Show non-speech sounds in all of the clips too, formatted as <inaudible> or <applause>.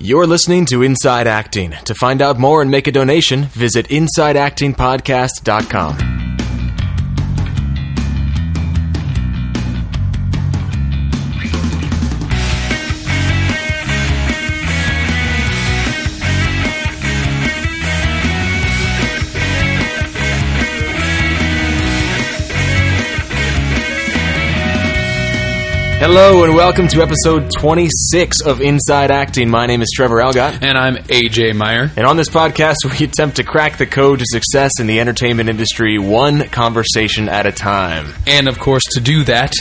You're listening to Inside Acting. To find out more and make a donation, visit InsideActingPodcast.com. Hello and welcome to episode 26 of Inside Acting. My name is Trevor Algatt. And I'm AJ Meyer. And on this podcast, <laughs> we attempt to crack the code to success in the entertainment industry one conversation at a time. And of course, to do that,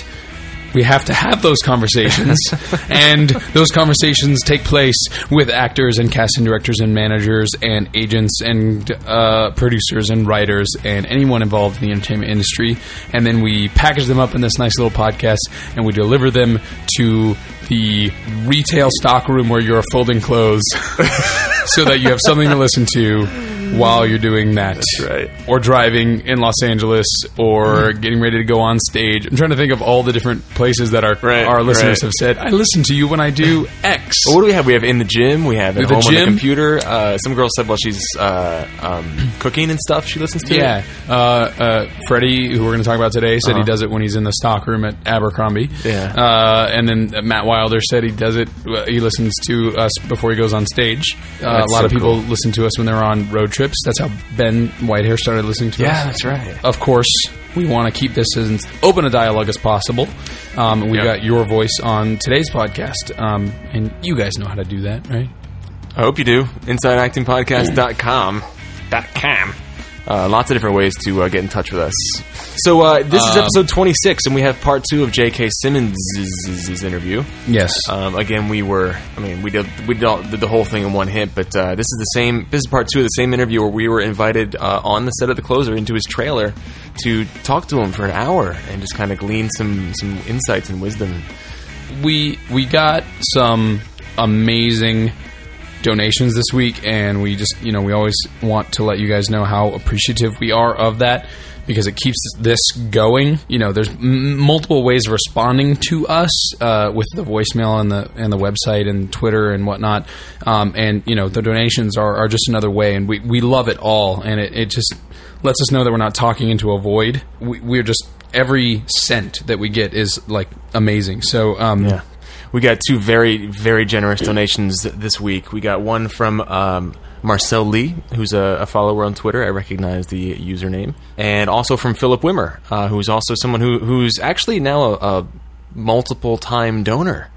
we have to have those conversations. <laughs> and those conversations take place with actors and casting directors and managers and agents and uh, producers and writers and anyone involved in the entertainment industry. And then we package them up in this nice little podcast and we deliver them to the retail stock room where you're folding clothes <laughs> so that you have something to listen to while you're doing that. That's right. Or driving in Los Angeles or getting ready to go on stage. I'm trying to think of all the different places that our Right, our listeners right. have said, I listen to you when I do X. Well, what do we have? We have in the gym. We have at The home on the computer. Uh, some girl said while she's uh, um, cooking and stuff, she listens to. Yeah, uh, uh, Freddie, who we're going to talk about today, said he Uh-huh. does it when he's in the stock room at Abercrombie. Yeah. uh, and then Matt Wilder said he does it. uh, He listens to us before he goes on stage. Uh, a lot so of people cool. listen to us when they're on road trips. That's how Ben Whitehair started listening to us. Yeah, that's right. Of course, we want to keep this as open a dialogue as possible. Um, we Yep. got your voice on today's podcast, um, and you guys know how to do that, right? I hope you do. InsideActingPodcast.com. Dot com. Uh, lots of different ways to uh, get in touch with us. So uh, this is Um, episode 26, and we have part two of J.K. Simmons' interview. Yes. Um, again, we were. I mean, we did we did the whole thing in one hit, but uh, this is the same. This is part two of the same interview where we were invited uh, on the set of the closer into his trailer to talk to him for an hour and just kind of glean some some insights and wisdom. we we got some amazing donations this week and we just you know we always want to let you guys know how appreciative we are of that because it keeps this going. You know there's m- multiple ways of responding to us uh, with the voicemail and the and the website and twitter and whatnot. Um, and you know the donations are, are just another way and we, we love it all and it, it just lets us know that we're not talking into a void. We, we're just every cent that we get is like amazing. So um, Yeah. We got two very, very generous donations this week. We got one from um, Marcel Lee, who's a, a follower on Twitter. I recognize the username. And also from Philip Wimmer, uh, who's also someone who, who's actually now a, a multiple time donor.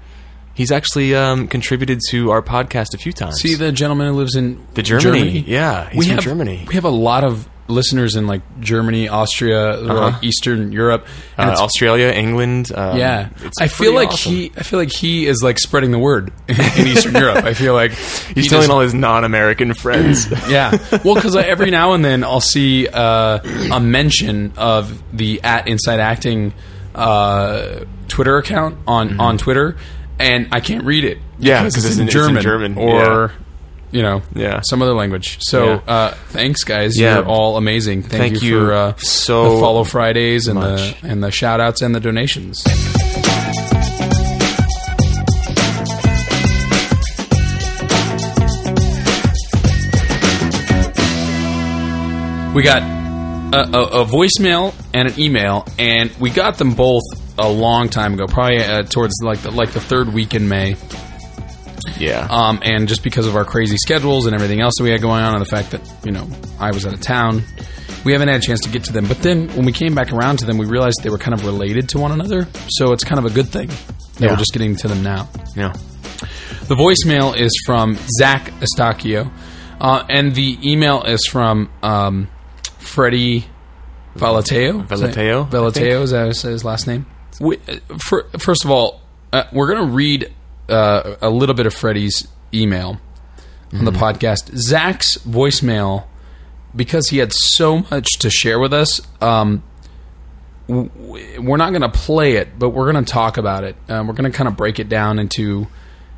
He's actually um, contributed to our podcast a few times. See the gentleman who lives in The Germany. Yeah, he's we from have, Germany. We have a lot of listeners in like Germany, Austria, or, like Eastern Europe. uh, Australia, England. Um, yeah, I feel like awesome. he. I feel like he is like spreading the word in Eastern <laughs> Europe. I feel like He's he telling just- all his non-American friends. <clears throat> Yeah, well, because every now and then I'll see uh, a mention of the at Inside Acting uh, Twitter account on on Twitter, and I can't read it. Mm-hmm. Yeah, because 'cause it's, it's in in- it's in German, German, or you know, Yeah. some other language. So, Yeah. uh, thanks, guys. Yeah. You're all amazing. Thank, Thank you, you for uh, so the follow Fridays and much. the and the shout outs and the donations. We got a, a, a voicemail and an email, and we got them both a long time ago, probably uh, towards like the, like the third week in May. Yeah. Um, and just because of our crazy schedules and everything else that we had going on, and the fact that you know I was out of town, we haven't had a chance to get to them. But then when we came back around to them, we realized they were kind of related to one another, so it's kind of a good thing that Yeah. we're just getting to them now. yeah. The voicemail is from Zach Estacchio, uh, and the email is from um, Freddie Valateo. Valateo, Valateo is that his- last name? We, uh, fir- first of all, uh, we're going to read uh, a little bit of Freddie's email on the podcast. Zach's voicemail, because he had so much to share with us. Um, we're not going to play it, but we're going to talk about it. Um, we're going to kind of break it down into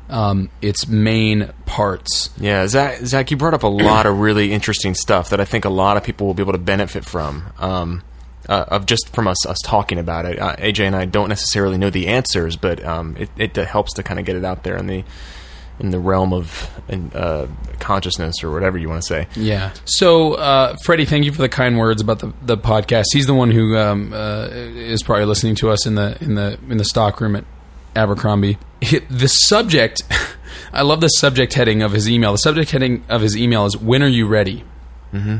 um, its main parts. Yeah, Zach, Zach, you brought up a lot of really interesting stuff that I think a lot of people will be able to benefit from. Um, uh, of just from us us talking about it. Uh, AJ and I don't necessarily know the answers, but um, it, it helps to kind of get it out there in the in the realm of uh, consciousness or whatever you want to say. Yeah. So, uh, Freddie, thank you for the kind words about the, the podcast. He's the one who um, uh, is probably listening to us in the in the in the stock room at Abercrombie. The subject, <laughs> I love the subject heading of his email. The subject heading of his email is "When are you ready?" Mm-hmm.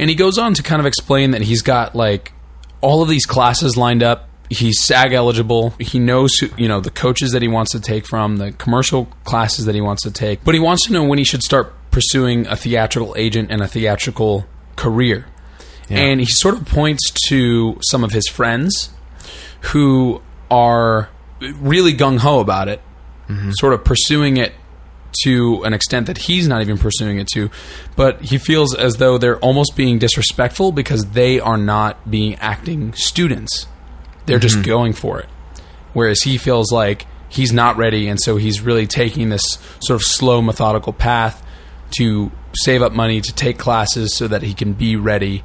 And he goes on to kind of explain that he's got like all of these classes lined up. He's SAG eligible. He knows, who, you know, the coaches that he wants to take from, the commercial classes that he wants to take. But he wants to know when he should start pursuing a theatrical agent and a theatrical career. Yeah. And he sort of points to some of his friends who are really gung ho about it, mm-hmm. sort of pursuing it to an extent that he's not even pursuing it to, but he feels as though they're almost being disrespectful because they are not being acting students. They're just mm-hmm. going for it. Whereas he feels like he's not ready, and so he's really taking this sort of slow, methodical path to save up money to take classes so that he can be ready.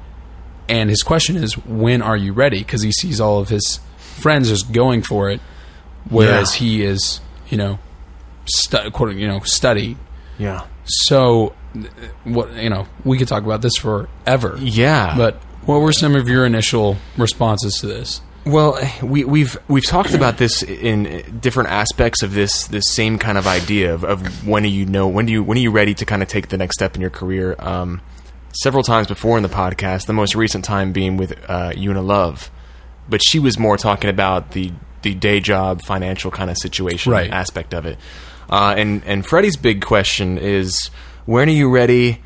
And his question is, when are you ready? Because he sees all of his friends just going for it, whereas Yeah. he is, you know, stu- quote, you know, study. Yeah. So, what you know, we could talk about this forever. Yeah. But what were some of your initial responses to this? Well, we, we've we've talked about this in different aspects of this this same kind of idea of, of when do you know when do you when are you ready to kind of take the next step in your career? Um, several times before in the podcast, the most recent time being with uh, Una Love, but she was more talking about the the day job financial kind of situation Right. aspect of it. Uh, and and Freddie's big question is when are you ready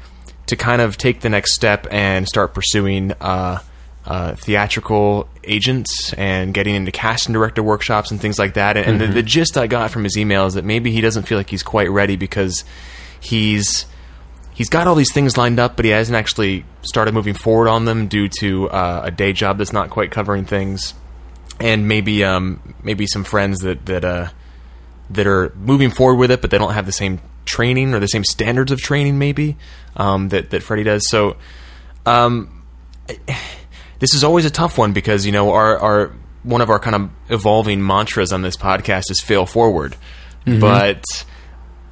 to kind of take the next step and start pursuing uh, uh, theatrical agents and getting into casting director workshops and things like that. And, and the, the gist I got from his email is that maybe he doesn't feel like he's quite ready because he's he's got all these things lined up, but he hasn't actually started moving forward on them due to uh, a day job that's not quite covering things, and maybe um, maybe some friends that that uh, that are moving forward with it, but they don't have the same training or the same standards of training, maybe um, that that Freddie does. So, um, this is always a tough one because you know our our one of our kind of evolving mantras on this podcast is fail forward, but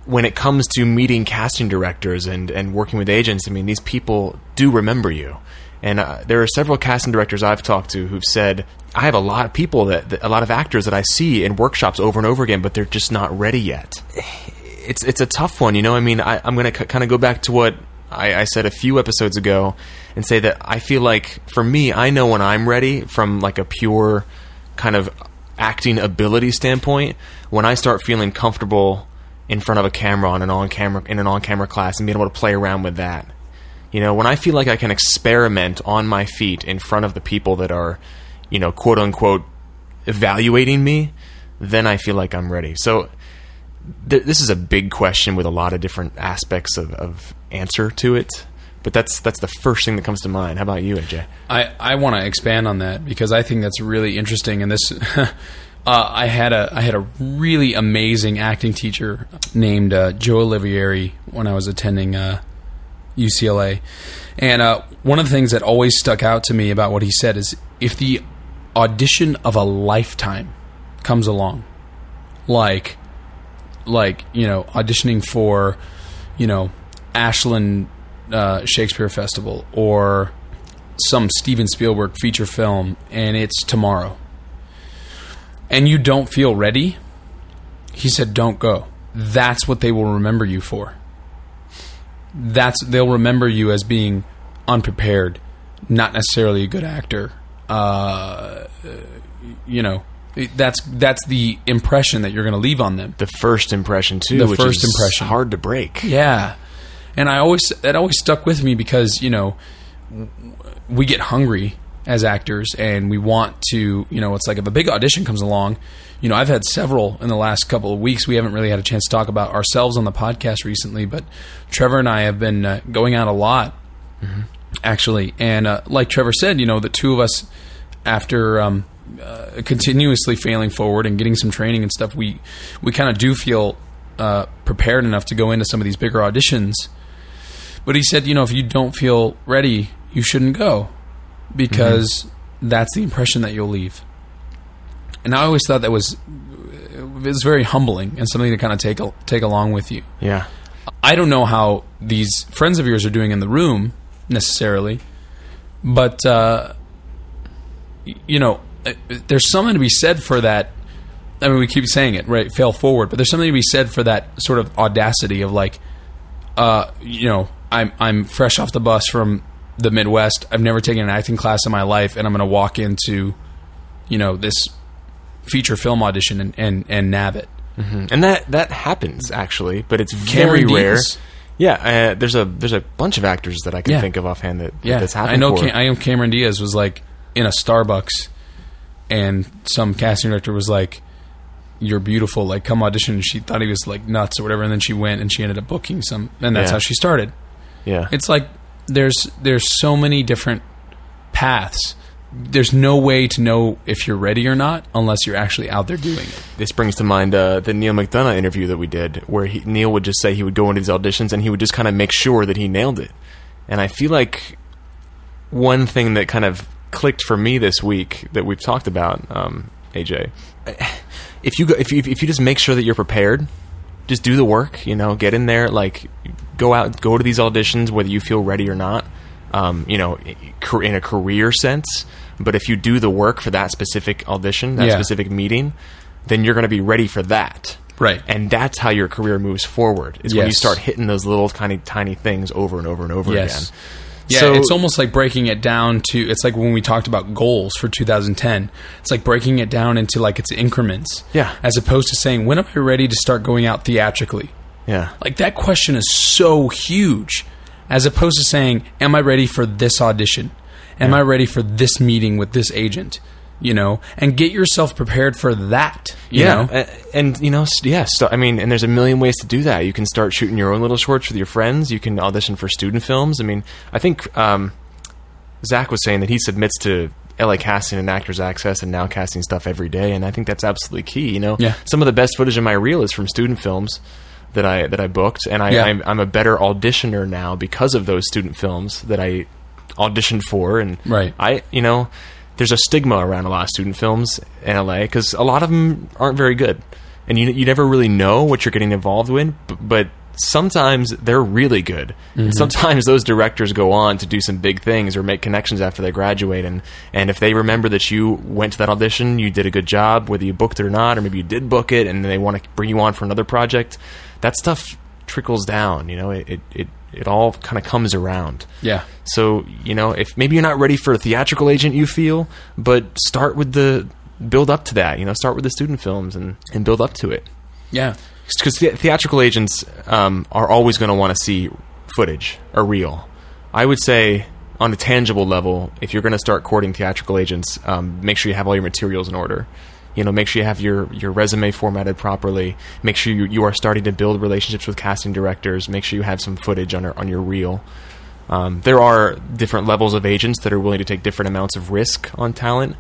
when it comes to meeting casting directors and, and working with agents, I mean, these people do remember you. And uh, there are several casting directors I've talked to who've said, I have a lot of people that, that a lot of actors that I see in workshops over and over again, but they're just not ready yet. It's it's a tough one, you know. I mean, I, I'm going to c- kind of go back to what I, I said a few episodes ago and say that I feel like for me, I know when I'm ready from like a pure kind of acting ability standpoint. When I start feeling comfortable in front of a camera on an on camera in an on camera class and being able to play around with that. You know, when I feel like I can experiment on my feet in front of the people that are, you know, quote unquote evaluating me, then I feel like I'm ready. So th- this is a big question with a lot of different aspects of, of answer to it. But that's that's the first thing that comes to mind. How about you, AJ? I, I want to expand on that because I think that's really interesting. And this, <laughs> uh, I had a I had a really amazing acting teacher named uh, Joe Olivieri when I was attending uh, UCLA, and uh, one of the things that always stuck out to me about what he said is if the audition of a lifetime comes along, like like you know auditioning for you know Ashland uh, Shakespeare Festival or some Steven Spielberg feature film and it's tomorrow and you don't feel ready he said don't go. That's what they will remember you for that's they'll remember you as being unprepared not necessarily a good actor uh, you know that's that's the impression that you're going to leave on them The first impression too, The which first is impression. hard to break. yeah, and I always that always stuck with me because you know we get hungry as actors and we want to you know it's like if a big audition comes along, you know I've had several in the last couple of weeks. We haven't really had a chance to talk about ourselves on the podcast recently, but Trevor and I have been uh, going out a lot actually, and uh, like Trevor said, you know the two of us after. Um, uh, continuously failing forward and getting some training and stuff, we we kind of do feel uh, prepared enough to go into some of these bigger auditions. But he said, you know, if you don't feel ready, you shouldn't go because that's the impression that you'll leave. And I always thought that was it's very humbling and something to kind of take take along with you. Yeah. I don't know how these friends of yours are doing in the room necessarily, but uh, you know, uh, there's something to be said for that. I mean, we keep saying it, right? Fail forward, but there's something to be said for that sort of audacity of like, uh, you know, I'm I'm fresh off the bus from the Midwest. I've never taken an acting class in my life, and I'm going to walk into, you know, this feature film audition and and, and nab it. and that that happens actually, but it's very rare. Yeah, uh, there's a there's a bunch of actors that I can Yeah. think of offhand that Yeah, that's happened. I know. Cam- I know Cameron Diaz was like in a Starbucks, and some casting director was like, "You're beautiful. Like, come audition." And she thought he was like nuts or whatever, and then she went and she ended up booking some, and that's Yeah. how she started. yeah, It's like there's there's so many different paths. There's no way to know if you're ready or not unless you're actually out there doing it. this brings to mind uh, the Neal McDonough interview that we did, where he, Neil would just say he would go into these auditions and he would just kind of make sure that he nailed it. And I feel like one thing that kind of clicked for me this week that we've talked about, um, AJ, <sighs> if you go, if you if you just make sure that you're prepared, just do the work. You know, get in there, like go out, go to these auditions, whether you feel ready or not. Um, you know, in a career sense. But if you do the work for that specific audition, that Yeah. specific meeting, then you're going to be ready for that. Right. And that's how your career moves forward. Is when you start hitting those little tiny tiny things over and over and over Yes. again. Yeah, So- it's almost like breaking it down to. It's like when we talked about goals for 2010. It's like breaking it down into like its increments. Yeah. As opposed to saying, when am I ready to start going out theatrically? Yeah. Like that question is so huge. As opposed to saying, am I ready for this audition? Am I ready for this meeting with this agent? You know, and get yourself prepared for that. You yeah, know? a- and you know, yeah. So, I mean, and there's a million ways to do that. You can start shooting your own little shorts with your friends. You can audition for student films. I mean, I think um, Zach was saying that he submits to LA Casting and Actors Access and now casting stuff every day, and I think that's absolutely key. You know, Yeah. some of the best footage in my reel is from student films that I that I booked, and I, Yeah. I'm, I'm a better auditioner now because of those student films that I auditioned for, and Right. I, you know, there's a stigma around a lot of student films in LA because a lot of them aren't very good, and you you never really know what you're getting involved with. b- But sometimes they're really good. And sometimes those directors go on to do some big things or make connections after they graduate, and and if they remember that you went to that audition, you did a good job, whether you booked it or not, or maybe you did book it, and they want to bring you on for another project, that stuff trickles down. You know, it it it, it all kind of comes around. yeah. So, you know, if maybe you're not ready for a theatrical agent, you feel, but start with the build up to that. You know, start with the student films and, and build up to it. Yeah. Because the- theatrical agents um, are always going to want to see footage or reel. I would say, on a tangible level, if you're going to start courting theatrical agents, um, make sure you have all your materials in order. You know, make sure you have your, your resume formatted properly. Make sure you, you are starting to build relationships with casting directors. Make sure you have some footage on your, on your reel. Um, there are different levels of agents that are willing to take different amounts of risk on talent,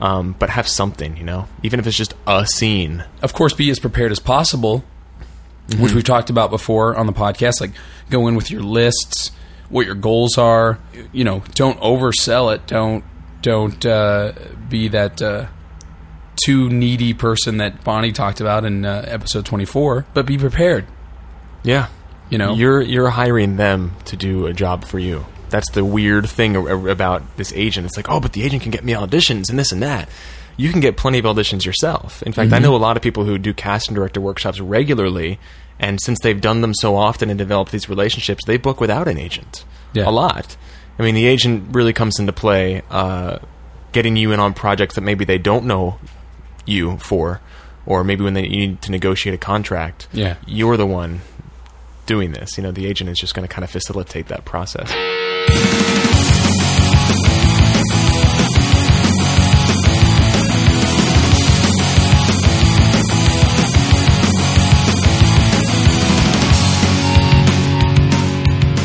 um, but have something, you know, even if it's just a scene. of course, be as prepared as possible, which we've talked about before on the podcast. Like, go in with your lists, what your goals are. You know, don't oversell it. Don't don't uh, be that uh, too needy person that Bonnie talked about in uh, episode twenty four. But be prepared. Yeah, You know, you're you're hiring them to do a job for you. That's the weird thing about this agent. It's like, oh, but the agent can get me auditions and this and that. You can get plenty of auditions yourself. In fact, I Mm-hmm. know a lot of people who do casting director workshops regularly, and since they've done them so often and developed these relationships, they book without an agent. Yeah. A lot. I mean, the agent really comes into play, uh, getting you in on projects that maybe they don't know you for, or maybe when they need to negotiate a contract. Yeah. you're the one doing this. You know, the agent is just going to kind of facilitate that process.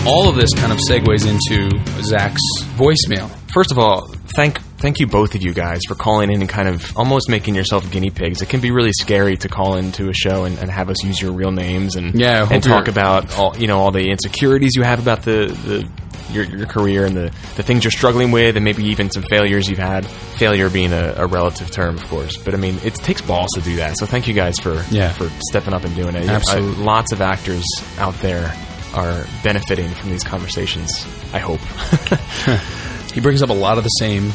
all of this kind of segues into Zach's voicemail. First of all, thank thank you both of you guys for calling in and kind of almost making yourself guinea pigs. It can be really scary to call into a show and, and have us use your real names and Yeah, and talk about all you know all the insecurities you have about the the your, your career and the, the things you're struggling with, and maybe even some failures you've had. Failure being a, a relative term, of course, but I mean, it takes balls to do that. So thank you guys for Yeah. for stepping up and doing it. Absolutely. I- lots of actors out there are benefiting from these conversations. I hope. <laughs> he brings up a lot of the same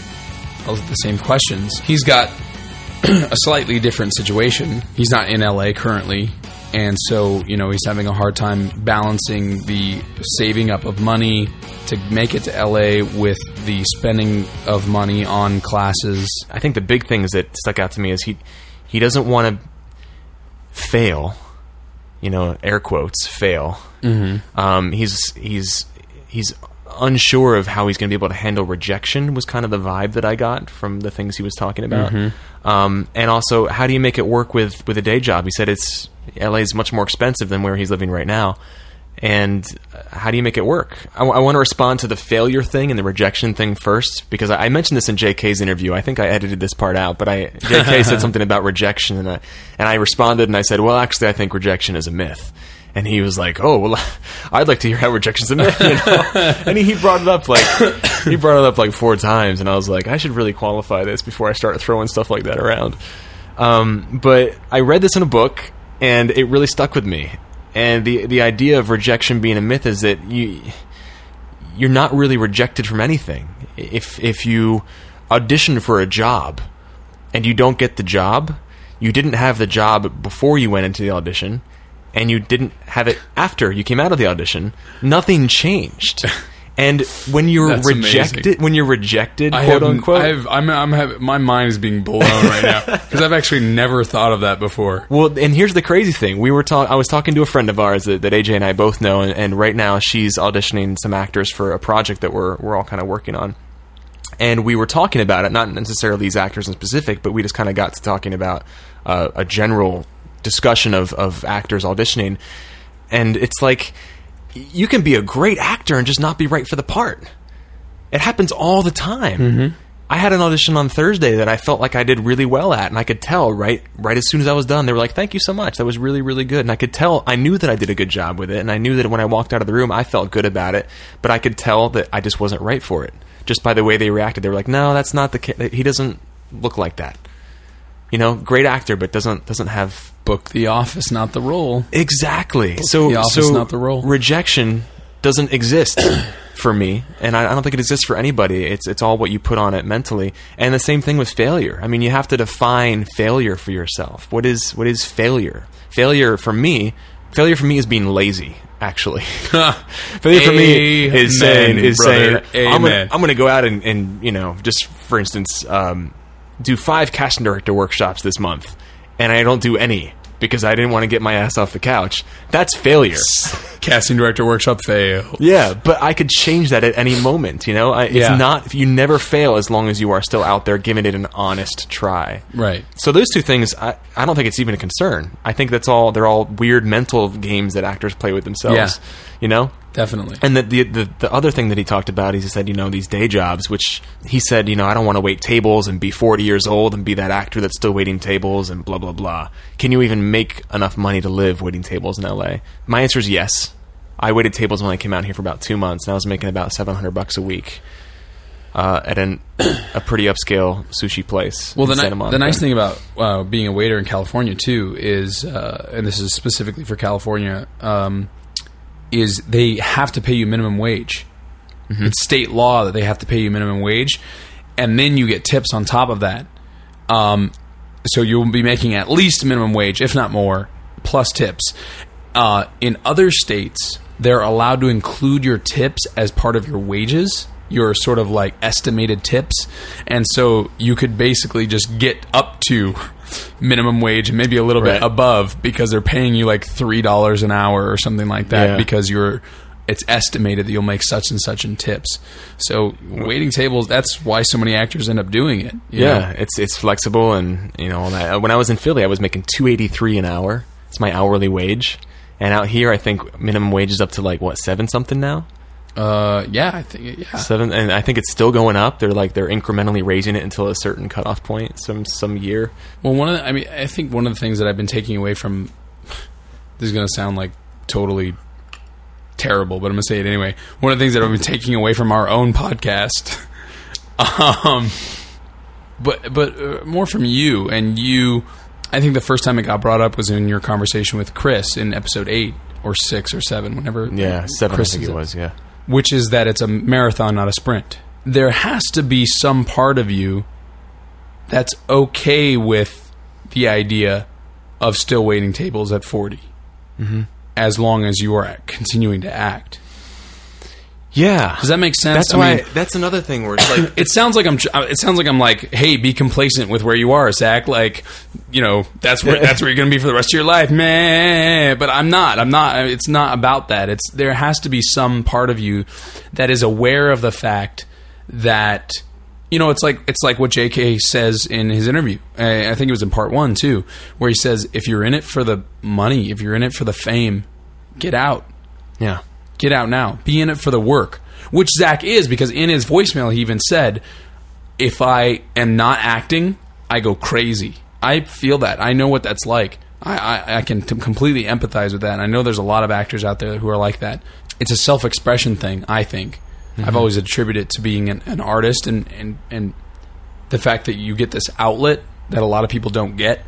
the same questions. He's got <clears throat> a slightly different situation. He's not in LA currently, and so you know he's having a hard time balancing the saving up of money to make it to LA with the spending of money on classes. I think the big things that stuck out to me is he he doesn't want to fail, you know, air quotes fail. Mm-hmm. Um, he's he's he's unsure of how he's going to be able to handle rejection. Was kind of the vibe that I got from the things he was talking about. Um, and also, how do you make it work with with a day job? He said it's LA is much more expensive than where he's living right now. And uh, how do you make it work? I, want to respond to the failure thing and the rejection thing first because I, I mentioned this in JK's interview. I think I edited this part out, but I JK said <laughs> something about rejection, and I, and I responded and I said, "Well, actually, I think rejection is a myth." And he was like, "Oh, well, <laughs> I'd like to hear how rejection's a myth." You know? <laughs> and he, he brought it up like he brought it up like four times, and I was like, "I should really qualify this before I start throwing stuff like that around." Um, but I read this in a book, and it really stuck with me. And the the idea of rejection being a myth is that you you're not really rejected from anything. If if you audition for a job and you don't get the job, you didn't have the job before you went into the audition, and you didn't have it after you came out of the audition. Nothing changed. <laughs> And when you're That's rejected, amazing. when you're rejected, I quote have, unquote, I have, I'm, I'm have, my mind is being blown right now <laughs> because I've actually never thought of that before. Well, and here's the crazy thing: we were talk- I was talking to a friend of ours that, that AJ and I both know, and, and right now she's auditioning some actors for a project that we're we're all kind of working on. And we were talking about it, not necessarily these actors in specific, but we just kind of got to talking about uh, a general discussion of of actors auditioning, and it's like you can be a great actor and just not be right for the part. It happens all the time. Mm-hmm. I had an audition on Thursday that I felt like I did really well at, and I could tell right right as soon as I was done. They were like, "Thank you so much. That was really really good." And I could tell I knew that I did a good job with it, and I knew that when I walked out of the room, I felt good about it. But I could tell that I just wasn't right for it just by the way they reacted. They were like, "No, that's not the. Ca- he doesn't look like that." You know, great actor, but doesn't doesn't have Book the office, not the role. Exactly. So, The office, so not the role. rejection doesn't exist <coughs> for me, and I, I don't think it exists for anybody. It's it's all what you put on it mentally, and the same thing with failure. I mean, you have to define failure for yourself. What is what is failure? Failure for me, failure for me is being lazy. Actually, <laughs> failure for me is saying is brother. saying I'm gonna, I'm going to go out and, and you know just for instance um, do five casting director workshops this month, and I don't do any because I didn't want to get my ass off the couch. That's failure. <laughs> Casting director workshop fail. Yeah, but I could change that at any moment. You know, I, it's Yeah. not. You never fail as long as you are still out there giving it an honest try. Right. So those two things, I, I don't think it's even a concern. I think that's all. They're all weird mental games that actors play with themselves. Yeah. You know. Definitely. And the, the the the other thing that he talked about, he said, you know, these day jobs, which he said, you know, I don't want to wait tables and be 40 years old and be that actor that's still waiting tables and blah blah blah. Can you even make enough money to live waiting tables in LA? My answer is yes. I waited tables when I came out here for about two months, and I was making about 700 bucks a week uh, at an a pretty upscale sushi place. Well, the, in ni- the nice thing about uh, being a waiter in California too is, uh, and this is specifically for California, um, is they have to pay you minimum wage. It's state law that they have to pay you minimum wage, and then you get tips on top of that. Um, so you'll be making at least minimum wage, if not more, plus tips. Uh, in other states, they're allowed to include your tips as part of your wages, your sort of like estimated tips. And so you could basically just get up to minimum wage and maybe a little Right. bit above because they're paying you like $3 an hour or something like that Yeah. because you're it's estimated that you'll make such and such in tips. So waiting tables, that's why so many actors end up doing it. Yeah, know? it's it's flexible and you know all that. When I was in Philly, I was making two eighty three an hour. It's my hourly wage, and out here, I think minimum wage is up to like what seven something now. Uh, yeah, I think yeah. Seven, and I think it's still going up. They're like they're incrementally raising it until a certain cutoff point some some year. Well, one of the, I mean, I think one of the things that I've been taking away from this is going to sound like totally terrible, but I'm gonna say it anyway. One of the things that I've been taking away from our own podcast, <laughs> um, but but uh, more from you and you. I think the first time it got brought up was in your conversation with Chris in episode eight or six or seven, whenever Yeah, seven. Chris I think it was. Yeah. Which is that it's a marathon, not a sprint. There has to be some part of you that's okay with the idea of still waiting tables at 40, mm-hmm. as long as you are continuing to act. Yeah. Does that make sense? That's I why. mean, that's another thing where it's like <coughs> it sounds like I'm. Uh, it sounds like I'm like, hey, be complacent with where you are, Zach. Like, you know, that's where that's where you're going to be for the rest of your life, man. But I'm not. I'm not. Uh, it's not about that. It's there has to be some part of you that is aware of the fact that you know it's like it's like what J.K. says in his interview. I I think it was in part one too, where he says, if you're in it for the money, if you're in it for the fame, get out. yeah. Get out now. Be in it for the work. Which Zach is because in his voicemail he even said, if I am not acting, I go crazy. I feel that. I know what that's like. I, I, I can t- completely empathize with that. And I know there's a lot of actors out there who are like that. It's a self expression thing, I think. I've always attributed it to being an, an artist and, and, and the fact that you get this outlet that a lot of people don't get.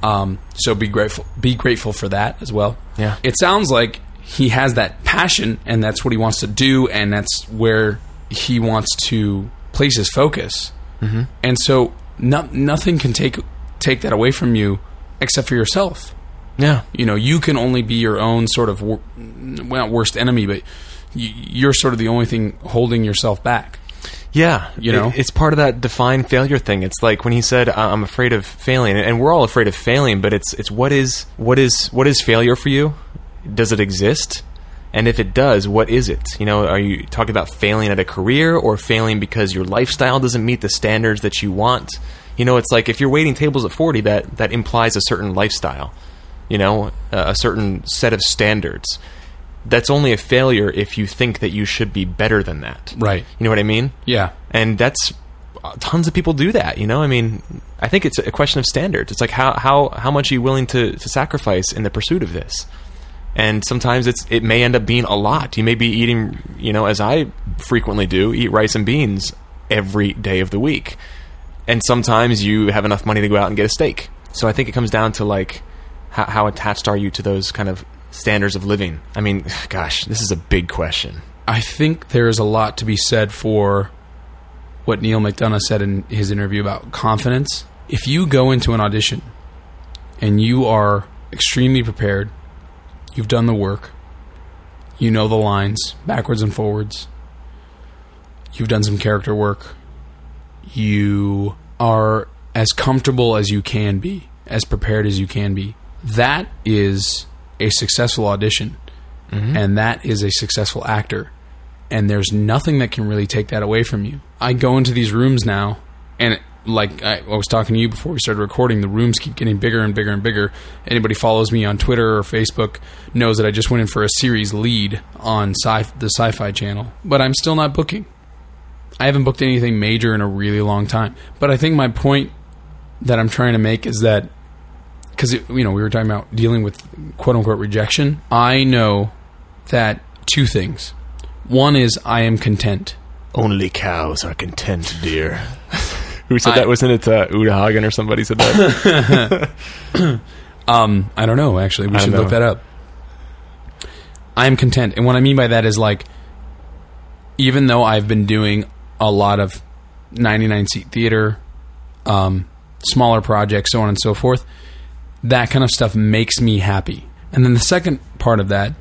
Um, so be grateful. Be grateful for that as well. Yeah. It sounds like he has that passion, and that's what he wants to do, and that's where he wants to place his focus. Mm-hmm. And so, no, nothing can take take that away from you except for yourself. Yeah. You know, you can only be your own sort of wor- well, worst enemy, but you're sort of the only thing holding yourself back. Yeah, You know? It- it's part of that define failure thing. It's like when he said, "I- "I'm afraid of failing," and we're all afraid of failing. But it's it's what is what is what is failure for you? Does it exist? And if it does, what is it? You know, are you talking about failing at a career or failing because your lifestyle doesn't meet the standards that you want? You know, it's like if you're waiting tables at 40, that that implies a certain lifestyle. You know, a, a certain set of standards. That's only a failure if you think that you should be better than that. Right. You know what I mean? Yeah. and that's uh, tons of people do that you know i mean i think it's a question of standards it's like how how how much are you willing to, to sacrifice in the pursuit of this and sometimes it's it may end up being a lot. You may be eating you know as i frequently do eat rice and beans every day of the week. And sometimes you have enough money to go out and get a steak. So i think it comes down to like how, how attached are you to those kind of standards of living? I mean <sighs> gosh this is a big question. I think there's a lot to be said for what Neal McDonough said in his interview about confidence. If you go into an audition and you are extremely prepared, you've done the work, you know the lines backwards and forwards, you've done some character work, you are as comfortable as you can be, as prepared as you can be, that is a successful audition mm-hmm. and that is a successful actor. And there's nothing that can really take that away from you. I go into these rooms now, and like I, was talking to you before we started recording, the rooms keep getting bigger and bigger and bigger. Anybody follows me on Twitter or Facebook knows that I just went in for a series lead on sci- the Sci-Fi Channel, but I'm still not booking. I haven't booked anything major in a really long time. But I think my point that I'm trying to make is that because you know we were talking about dealing with quote unquote rejection. I know that two things. One is I am content. Only cows are content, dear. Who said I- that? Wasn't it uh, Uta Hagen or somebody said that? <laughs> Um, I don't know. Actually, we should look that up. I am content, and what I mean by that is like, even though I've been doing a lot of 99 seat theater, um, smaller projects, so on and so forth, that kind of stuff makes me happy. And then the second part of that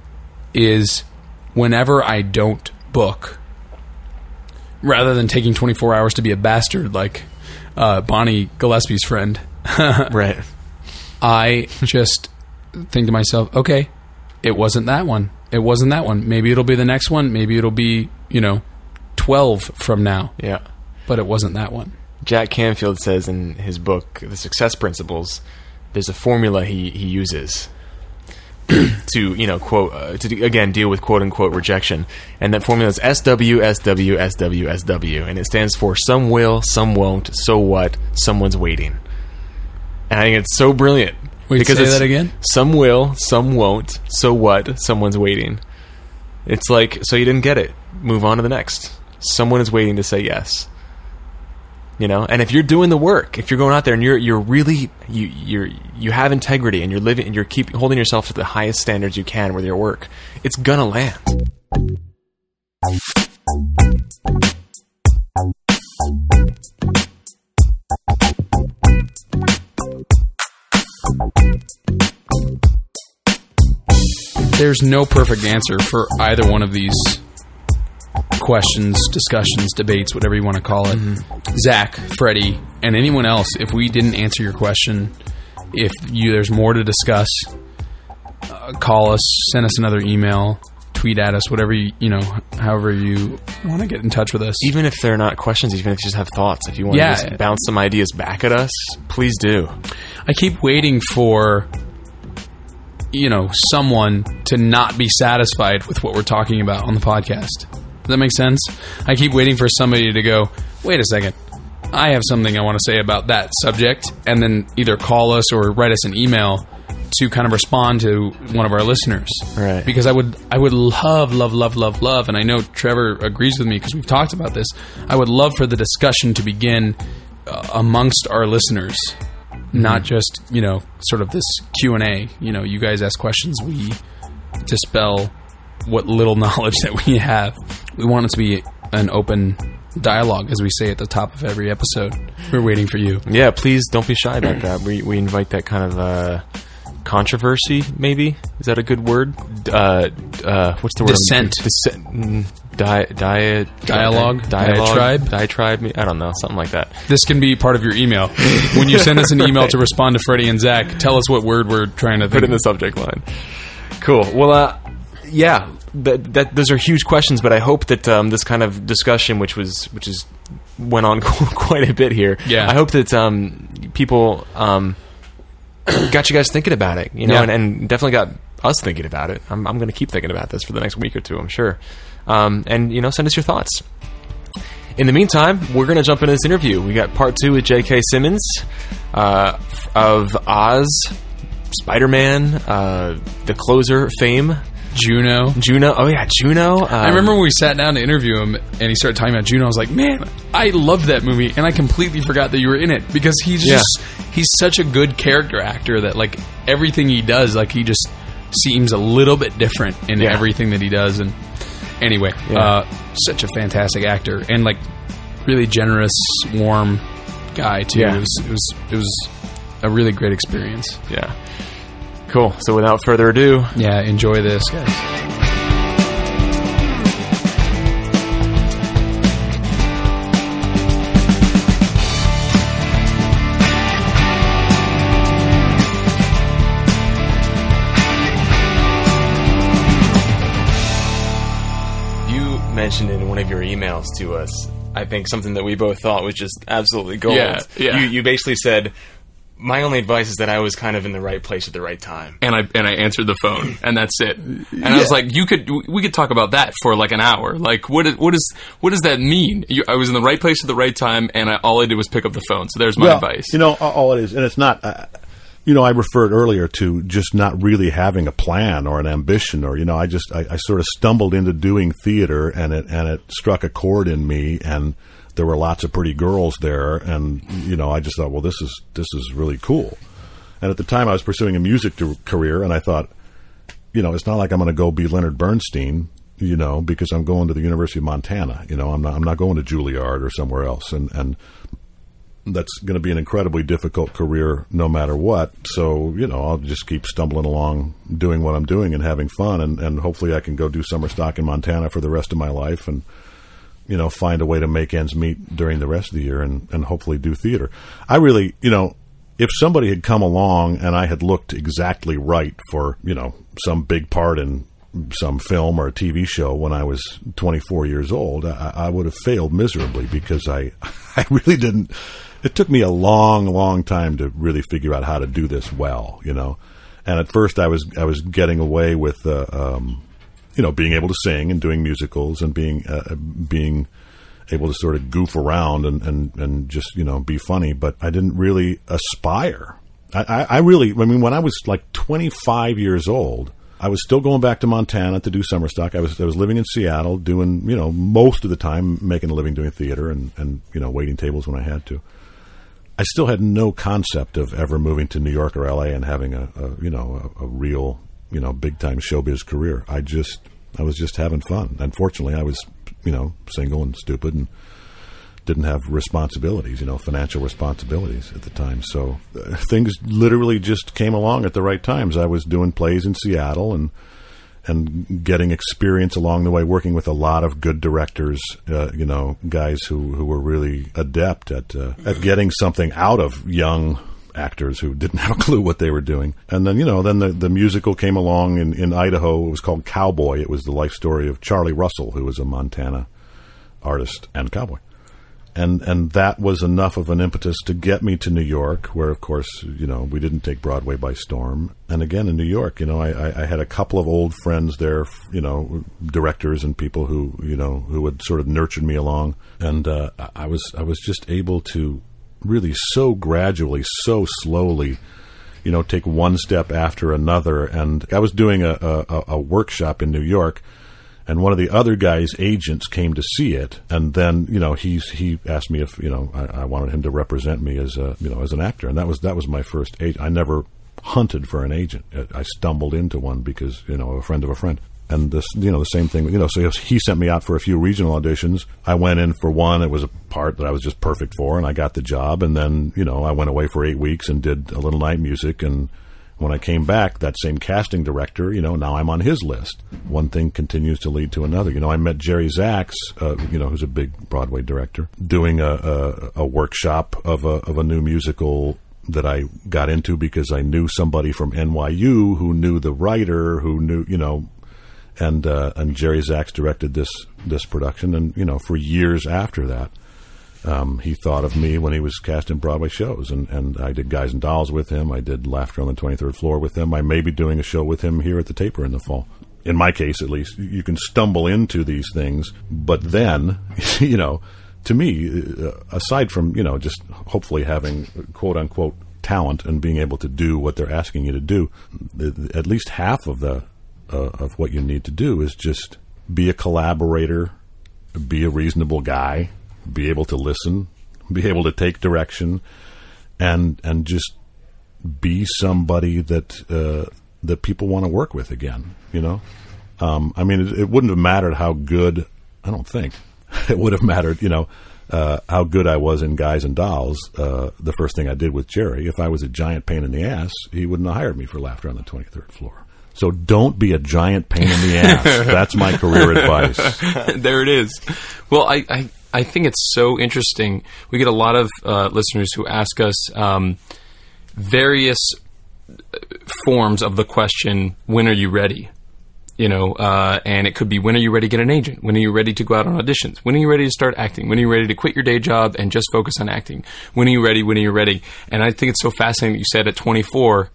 is whenever I don't book, rather than taking 24 hours to be a bastard like uh, Bonnie Gillespie's friend. <laughs> right. I just think to myself, okay, it wasn't that one. It wasn't that one. Maybe it'll be the next one. Maybe it'll be, you know, 12 from now. Yeah. But it wasn't that one. Jack Canfield says in his book, The Success Principles, there's a formula he, he uses <clears throat> to, you know, quote, uh, to, again, deal with quote unquote rejection. And that formula is SW, SW, SW, SW. And it stands for some will, some won't, so what, someone's waiting. And I think it's so brilliant. Wait, say that again? Some will, some won't, so what, someone's waiting. It's like, so you didn't get it. Move on to the next. Someone is waiting to say yes. You know, and if you're doing the work, if you're going out there and you're you're really you you're you have integrity and you're living and you're keep holding yourself to the highest standards you can with your work, it's gonna land. There's no perfect answer for either one of these questions, discussions, debates, whatever you want to call it. Zach, Freddie, and anyone else, if we didn't answer your question, if you there's more to discuss, uh, call us, send us another email, tweet at us, whatever you, you know, however you want to get in touch with us. Even if they're not questions, even if you just have thoughts, if you want Yeah. to just bounce some ideas back at us, please do. I keep waiting for you know someone to not be satisfied with what we're talking about on the podcast. Does that make sense? I keep waiting for somebody to go, "Wait a second. I have something I want to say about that subject." And then either call us or write us an email to kind of respond to one of our listeners. Right. Because I would I would love love love love love and I know Trevor agrees with me because we've talked about this. I would love for the discussion to begin uh, amongst our listeners not just you know sort of this Q and A. You know, you guys ask questions, we dispel what little <laughs> knowledge that we have. We want it to be an open dialogue, as we say at the top of every episode. We're waiting for you. Yeah, please don't be shy about that. We we invite that kind of uh, controversy. Maybe is that a good word? Uh, uh, what's the word? Dissent. Dissent. mm, Di- diet. Dialogue? Dialogue. Diatribe? Diatribe. I don't know. Something like that. This can be part of your email. When you send us an email to respond to Freddie and Zach, tell us what word we're trying to Put in the subject line. Cool. Well, uh, yeah. That, that those are huge questions, but I hope that um, this kind of discussion, which was which is went on <laughs> quite a bit here. Yeah. I hope that um, people um, got you guys thinking about it. You know, Yeah. and, and definitely got us thinking about it. I'm, I'm going to keep thinking about this for the next week or two. I'm sure. Um, and you know, send us your thoughts. In the meantime, we're going to jump into this interview. We got part two with J.K. Simmons uh, of Oz, Spider Man, uh, the closer fame, Juno. Juno. Oh yeah, Juno. Um, I remember when we sat down to interview him and he started talking about Juno. I was like, man, I love that movie, and I completely forgot that you were in it because he's Yeah. just he's such a good character actor that like everything he does, like he just seems a little bit different in Yeah. everything that he does. And anyway, Yeah. uh, such a fantastic actor and like really generous, warm guy too. Yeah. It was it was it was a really great experience. Yeah. Cool. So without further ado, Yeah, enjoy this, guys. you mentioned in one of your emails to us, I think something that we both thought was just absolutely gold. Yeah, yeah. You, you basically said, "My only advice is that I was kind of in the right place at the right time." and I and I answered the phone, and that's it. And I was like, "You could, we could talk about that for like an hour. Like, what is, what is, what does that mean? You, I was in the right place at the right time, and I, all I did was pick up the phone. So there's my well, advice. You know, all it is, and it's not. Uh, you know, I referred earlier to just not really having a plan or an ambition, or you know, I just I, I sort of stumbled into doing theater, and it and it struck a chord in me, and there were lots of pretty girls there, and you know, I just thought, well, this is this is really cool. And at the time, I was pursuing a music career, and I thought, you know, it's not like I'm going to go be Leonard Bernstein, you know, because I'm going to the University of Montana. You know, I'm not I'm not going to Juilliard or somewhere else, and and that's going to be an incredibly difficult career no matter what. So, you know, I'll just keep stumbling along doing what I'm doing and having fun and, and hopefully I can go do summer stock in Montana for the rest of my life and you know, find a way to make ends meet during the rest of the year and, and hopefully do theater. I really, you know, if somebody had come along and I had looked exactly right for, you know, some big part in some film or a TV show when I was 24 years old, I, I would have failed miserably because I, <laughs> I really didn't. It took me a long, long time to really figure out how to do this well, you know. And at first, I was I was getting away with, uh, um, you know, being able to sing and doing musicals and being uh, being able to sort of goof around and, and, and just you know be funny, but I didn't really aspire. I, I, I really, I mean, when I was like 25 years old, I was still going back to Montana to do summer stock. I was I was living in Seattle, doing you know most of the time making a living doing theater and and you know waiting tables when I had to. I still had no concept of ever moving to New York or LA and having a, a you know a, a real you know big time showbiz career. I just I was just having fun. Unfortunately, I was you know single and stupid and didn't have responsibilities, you know, financial responsibilities at the time. So uh, <laughs> things literally just came along at the right times. I was doing plays in Seattle and and getting experience along the way, working with a lot of good directors, uh, you know, guys who, who were really adept at uh, at getting something out of young actors who didn't <laughs> have a clue what they were doing. And then, you know, then the, the musical came along in, in Idaho. It was called Cowboy. It was the life story of Charlie Russell, who was a Montana artist and cowboy and and that was enough of an impetus to get me to New York, where of course you know we didn't take Broadway by storm. And again in New York, you know, I, I had a couple of old friends there, you know, directors and people who you know who had sort of nurtured me along, and uh, I was I was just able to really so gradually, so slowly. You know, take one step after another, and I was doing a, a, a workshop in New York, and one of the other guy's agents came to see it, and then you know he's he asked me if you know I, I, wanted him to represent me as a you know as an actor, and that was that was my first agent. I never hunted for an agent. I stumbled into one because you know a friend of a friend, and this you know the same thing. You know, so he sent me out for a few regional auditions. I went in for one. It was a part that I was just perfect for, and I got the job. And then you know I went away for eight weeks and did a little night music and when I came back, that same casting director, you know, now I'm on his list. One thing continues to lead to another. You know, I met Jerry Zaks, uh, you know, who's a big Broadway director, doing a, a, a workshop of a, of a new musical that I got into because I knew somebody from NYU who knew the writer, who knew, you know, and uh, and Jerry Zaks directed this this production, and you know, for years after that, um, he thought of me when he was casting Broadway shows, and, and I did Guys and Dolls with him. I did Laughter on the 23rd Floor with him. I may be doing a show with him here at the Taper in the fall. In my case, at least, you can stumble into these things, but then, <laughs> you know, to me, uh, aside from you know just hopefully having quote unquote talent and being able to do what they're asking you to do, at least half of the uh, of what you need to do is just be a collaborator, be a reasonable guy, be able to listen, be able to take direction, and and just be somebody that uh, that people want to work with again. You know, um, I mean, it, it, wouldn't have mattered how good. I don't think <laughs> it would have mattered. You know. Uh, how good I was in Guys and Dolls, uh, the first thing I did with Jerry. If I was a giant pain in the ass, he wouldn't have hired me for Laughter on the 23rd Floor. So don't be a giant pain in the ass. <laughs> That's my career advice. <laughs> there it is. Well, I, I, I think it's so interesting. We get a lot of uh, listeners who ask us um, various forms of the question, "When are you ready?" You know, uh, and it could be, "When are you ready to get an agent? When are you ready to go out on auditions? When are you ready to start acting? When are you ready to quit your day job and just focus on acting? When are you ready? When are you ready?" And I think it's so fascinating that you said at 24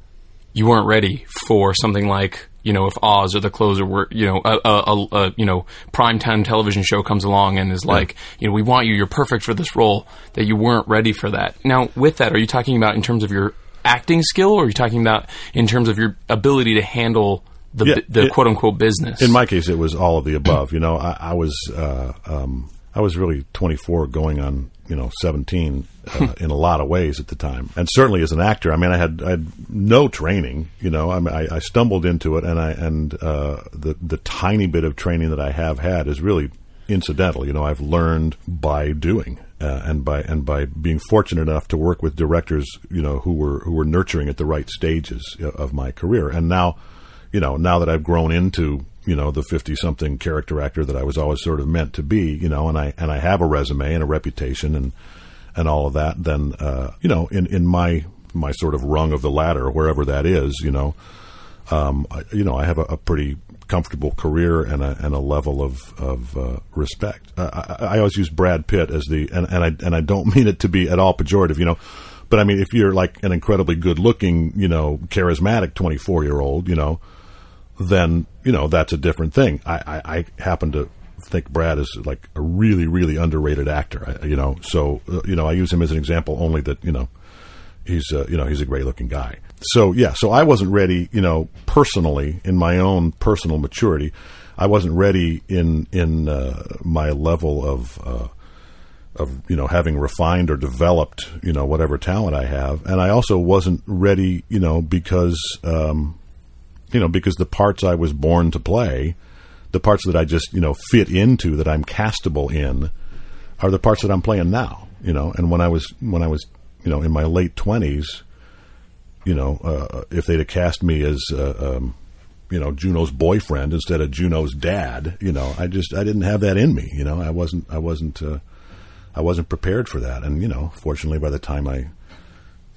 you weren't ready for something like you know, if Oz or The Closer were, you know, a, a, a you know prime time television show comes along and is like, yeah. you know, we want you, you're perfect for this role, that you weren't ready for that. Now, with that, are you talking about in terms of your acting skill, or are you talking about in terms of your ability to handle the yeah, the quote unquote business? In my case, it was all of the above. you know, I, I was uh, um, I was really 24, going on you know 17 uh, in a lot of ways at the time, and certainly as an actor. I mean, I had I had no training. You know, I, mean, I, I stumbled into it, and I and uh, the the tiny bit of training that I have had is really incidental. You know, I've learned by doing. Uh, and by and by being fortunate enough to work with directors, you know, who were who were nurturing at the right stages of my career, and now, you know, now that I've grown into you know the 50 something character actor that I was always sort of meant to be you know and I and I have a resume and a reputation and and all of that then uh, you know in in my my sort of rung of the ladder wherever that is you know um, I, you know I have a, a, pretty comfortable career and a and a level of of uh, respect uh, I, I, always use Brad Pitt as the and, and I and I don't <laughs> mean it to be at all pejorative you know but I mean if you're like an incredibly good looking you know charismatic 24 year old you know then you know that's a different thing. I, I, I happen to think Brad is like a really really underrated actor. You know, so uh, you know I use him as an example only that you know he's uh, you know he's a great looking guy. So yeah, so I wasn't ready, you know, personally in my own personal maturity. I wasn't ready in in uh, my level of uh, of you know having refined or developed you know whatever talent I have, and I also wasn't ready, you know, because um, you know because the parts I was born to play, the parts that I just you know fit into that I'm castable in, are the parts that I'm playing now. You know, and when I was when I was you know in my late twenties, you know, uh, if they'd have cast me as uh, um, you know Juno's boyfriend instead of Juno's dad, you know, I just I didn't have that in me. You know, I wasn't I wasn't uh, I wasn't prepared for that. And you know, fortunately, by the time I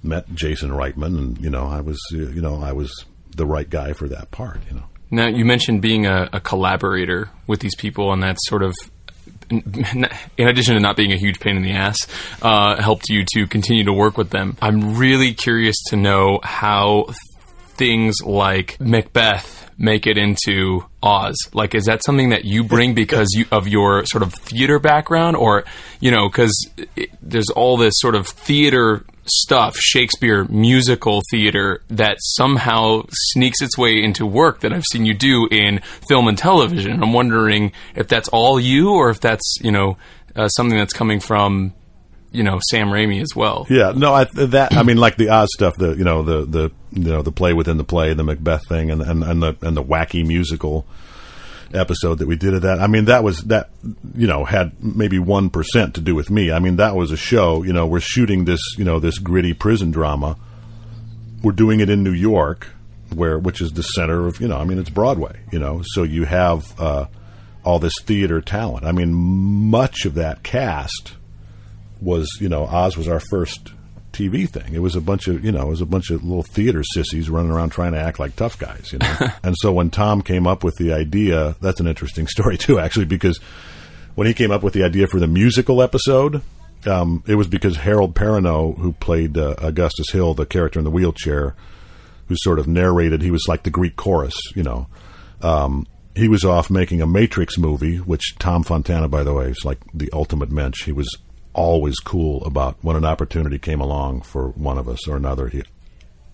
met Jason Reitman, and you know, I was uh, you know I was the right guy for that part. You know. Now you mentioned being a, a collaborator with these people, and that's sort of in addition to not being a huge pain in the ass, uh, helped you to continue to work with them. I'm really curious to know how things like Macbeth make it into Oz? Like, is that something that you bring because you, of your sort of theater background, or you know, because there's all this sort of theater stuff, Shakespeare musical theater that somehow sneaks its way into work that I've seen you do in film and television. I'm wondering if that's all you, or if that's you know uh, something that's coming from you know Sam Raimi as well. Yeah, no, I, that I mean, like the Oz stuff, the you know the the you know the play within the play, the Macbeth thing, and and, and the and the wacky musical episode that we did of that. I mean, that was that you know had maybe one percent to do with me. I mean, that was a show. You know, we're shooting this you know this gritty prison drama. We're doing it in New York, where which is the center of you know. I mean, it's Broadway. You know, so you have uh, all this theater talent. I mean, much of that cast was you know Oz was our first TV thing. It was a bunch of you know it was a bunch of little theater sissies running around trying to act like tough guys, you know. <laughs> and so when Tom came up with the idea, that's an interesting <laughs> story too, actually, because when he came up with the idea for the musical episode, um, it was because Harold Perrineau, who played uh, Augustus Hill, the character in the wheelchair, who sort of narrated, he was like the Greek chorus, you know. Um, he was off making a Matrix movie, which Tom Fontana, by the way, is like the ultimate mensch. He was always cool about when an opportunity came along for one of us or another. He,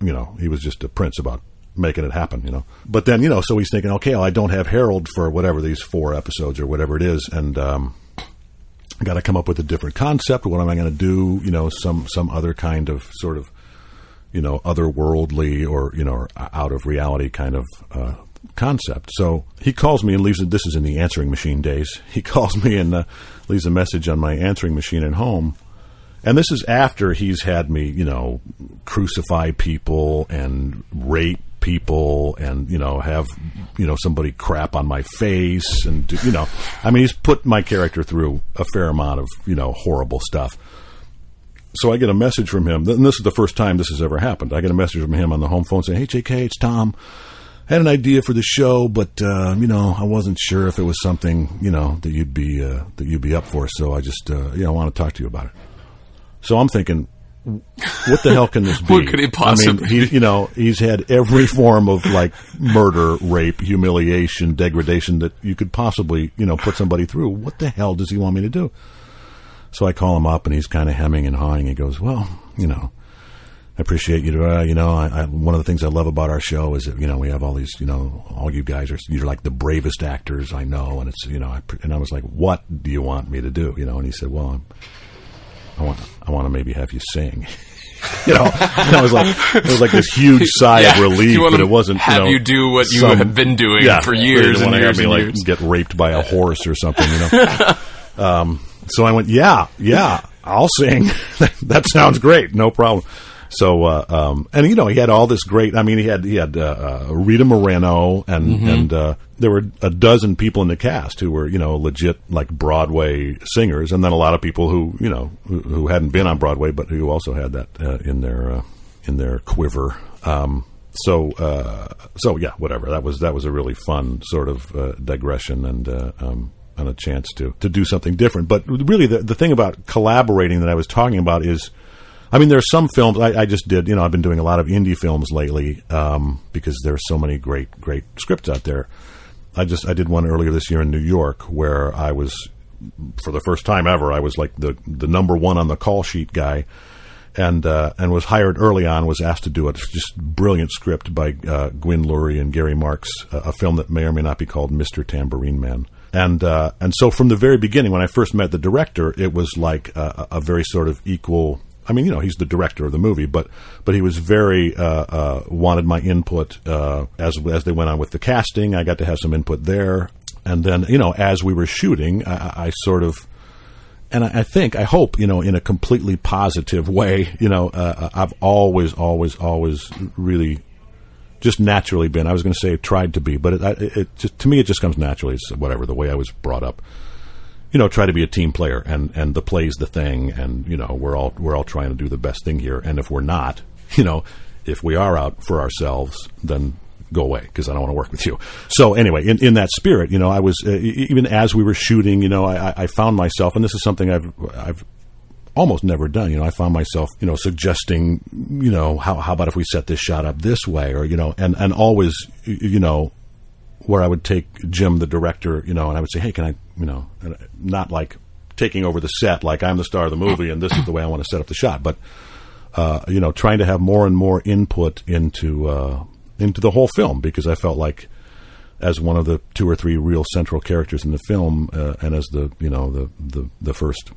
you know, he was just a prince about making it happen, you know. But then, you know, so he's thinking, okay, well, I don't have Harold for whatever these four episodes or whatever it is, and um, I got to come up with a different concept. What am I going to do? You know, some some other kind of sort of, you know, otherworldly or you know, out of reality kind of uh, concept. So he calls me and leaves. it. This is in the answering machine days. <laughs> He calls me and uh, leaves a message on my answering machine at home. And this is after he's had me, you know, crucify people and rape people and, you know, have, you know, somebody crap on my face. And, do, you know, I mean, he's put my character through a fair amount of, you know, horrible stuff. So I get a message from him. And this is the first time this has ever happened. I get a message from him on the home phone saying, Hey, JK, it's Tom had an idea for the show, but uh, you know, I wasn't sure if it was something you know that you'd be uh, that you'd be up for. So I just uh, you know, I want to talk to you about it. So I'm thinking, what the hell can this <laughs> be? what could he possibly? I mean, he, you know, he's had every form of like murder, rape, humiliation, degradation that you could possibly you know put somebody through. What the hell does he want me to do? So I call him up, and he's kind of hemming and hawing. He goes, "Well, you know." I appreciate you. Uh, you know, I, I, one of the things I love about our show is that you know we have all these. You know, all you guys are you're like the bravest actors I know, and it's you know. I, and I was like, "What do you want me to do?" You know, and he said, "Well, I'm, I want I want to maybe have you sing." <laughs> you know, and I was like, it was like this huge <laughs> sigh yeah, of relief, but it wasn't. Have you, know, you do what you some, have been doing yeah, for years and years and like years. get raped by a <laughs> horse or something, you know. um, so I went, yeah, yeah, I'll sing. that sounds great, no problem. So, uh, um, and you know, he had all this great. I mean, he had he had uh, uh, Rita Moreno, and mm-hmm. and uh, there were a dozen people in the cast who were you know legit like Broadway singers, and then a lot of people who you know who, who hadn't been on Broadway, but who also had that uh, in their uh, in their quiver. Um, so so yeah, whatever. That was that was a really fun sort of digression and. Um, and a chance to, to do something different. But really, the, the thing about collaborating that I was talking about is I mean, there are some films I, I, just did. You know, I've been doing a lot of indie films lately um, because there are so many great, great scripts out there. I just I did one earlier this year in New York where I was, for the first time ever, I was like the the number one on the call sheet guy, and uh, and was hired early on. Was asked to do a just brilliant script by uh, Gwyn Lurie and Gary Marks, a, a film that may or may not be called Mister Tambourine Man. And uh, and so from the very beginning, when I first met the director, it was like a, a very sort of equal. I mean, you know, he's the director of the movie, but but he was very uh, uh, wanted my input uh, as as they went on with the casting. I got to have some input there, and then you know, as we were shooting, I, I sort of and I, think, I hope, you know, in a completely positive way, you know, uh, I've always, always, always really just naturally been. I was going to say tried to be, but it, it, it just, to me, it just comes naturally. It's whatever the way I was brought up. You know, try to be a team player, and and the play's the thing, and you know, we're all we're all trying to do the best thing here. And if we're not, you know, if we are out for ourselves, then go away because I don't want to work with you. So anyway, in, in that spirit, you know, I was uh, even as we were shooting, you know, I, I found myself, and this is something I've I've almost never done. You know, I found myself, you know, suggesting, you know, how how about if we set this shot up this way, or you know, and and always, you know, where I would take Jim, the director, you know, and I would say, hey, can I, you know, not like taking over the set, like I'm the star of the movie, and this is the way I want to set up the shot, but. Uh, you know, trying to have more and more input into uh, into the whole film because I felt like as one of the two or three real central characters in the film, uh, and as the you know the the, the first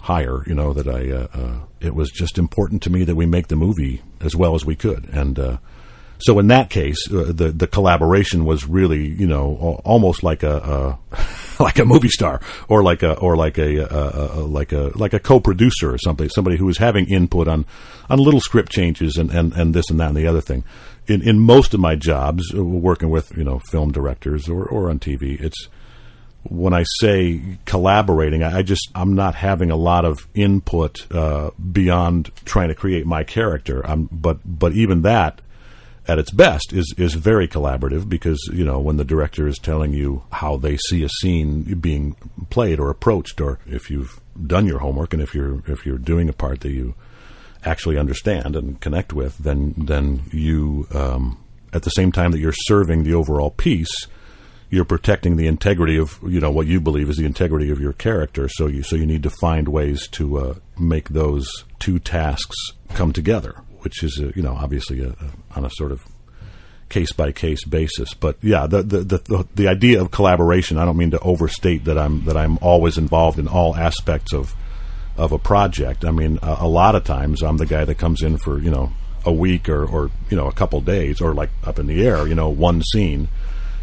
hire, you know that I uh, uh, it was just important to me that we make the movie as well as we could, and uh, so in that case, the the collaboration was really you know almost like a, a <laughs> <laughs> like a movie star or like a or like a, a, a like a like a co-producer or something, somebody who is having input on on little script changes and, and, and this and that and the other thing in, in most of my jobs, uh, working with you know film directors or, or on TV, it's when I say collaborating, I, just I'm not having a lot of input uh, beyond trying to create my character. I'm, but but even that, at its best, is is very collaborative because you know when the director is telling you how they see a scene being played or approached, or if you've done your homework and if you're if you're doing a part that you actually understand and connect with, then then you, um, at the same time that you're serving the overall piece, you're protecting the integrity of you know what you believe is the integrity of your character. So you so you need to find ways to uh, make those two tasks come together, which is uh, you know obviously a, a, on a sort of case by case basis. But yeah, the, the the the idea of collaboration. I don't mean to overstate that I'm that I'm always involved in all aspects of of a project. I mean, a, a, lot of times I'm the guy that comes in for you know a week or or you know a couple days or like up in the air, you know, one scene,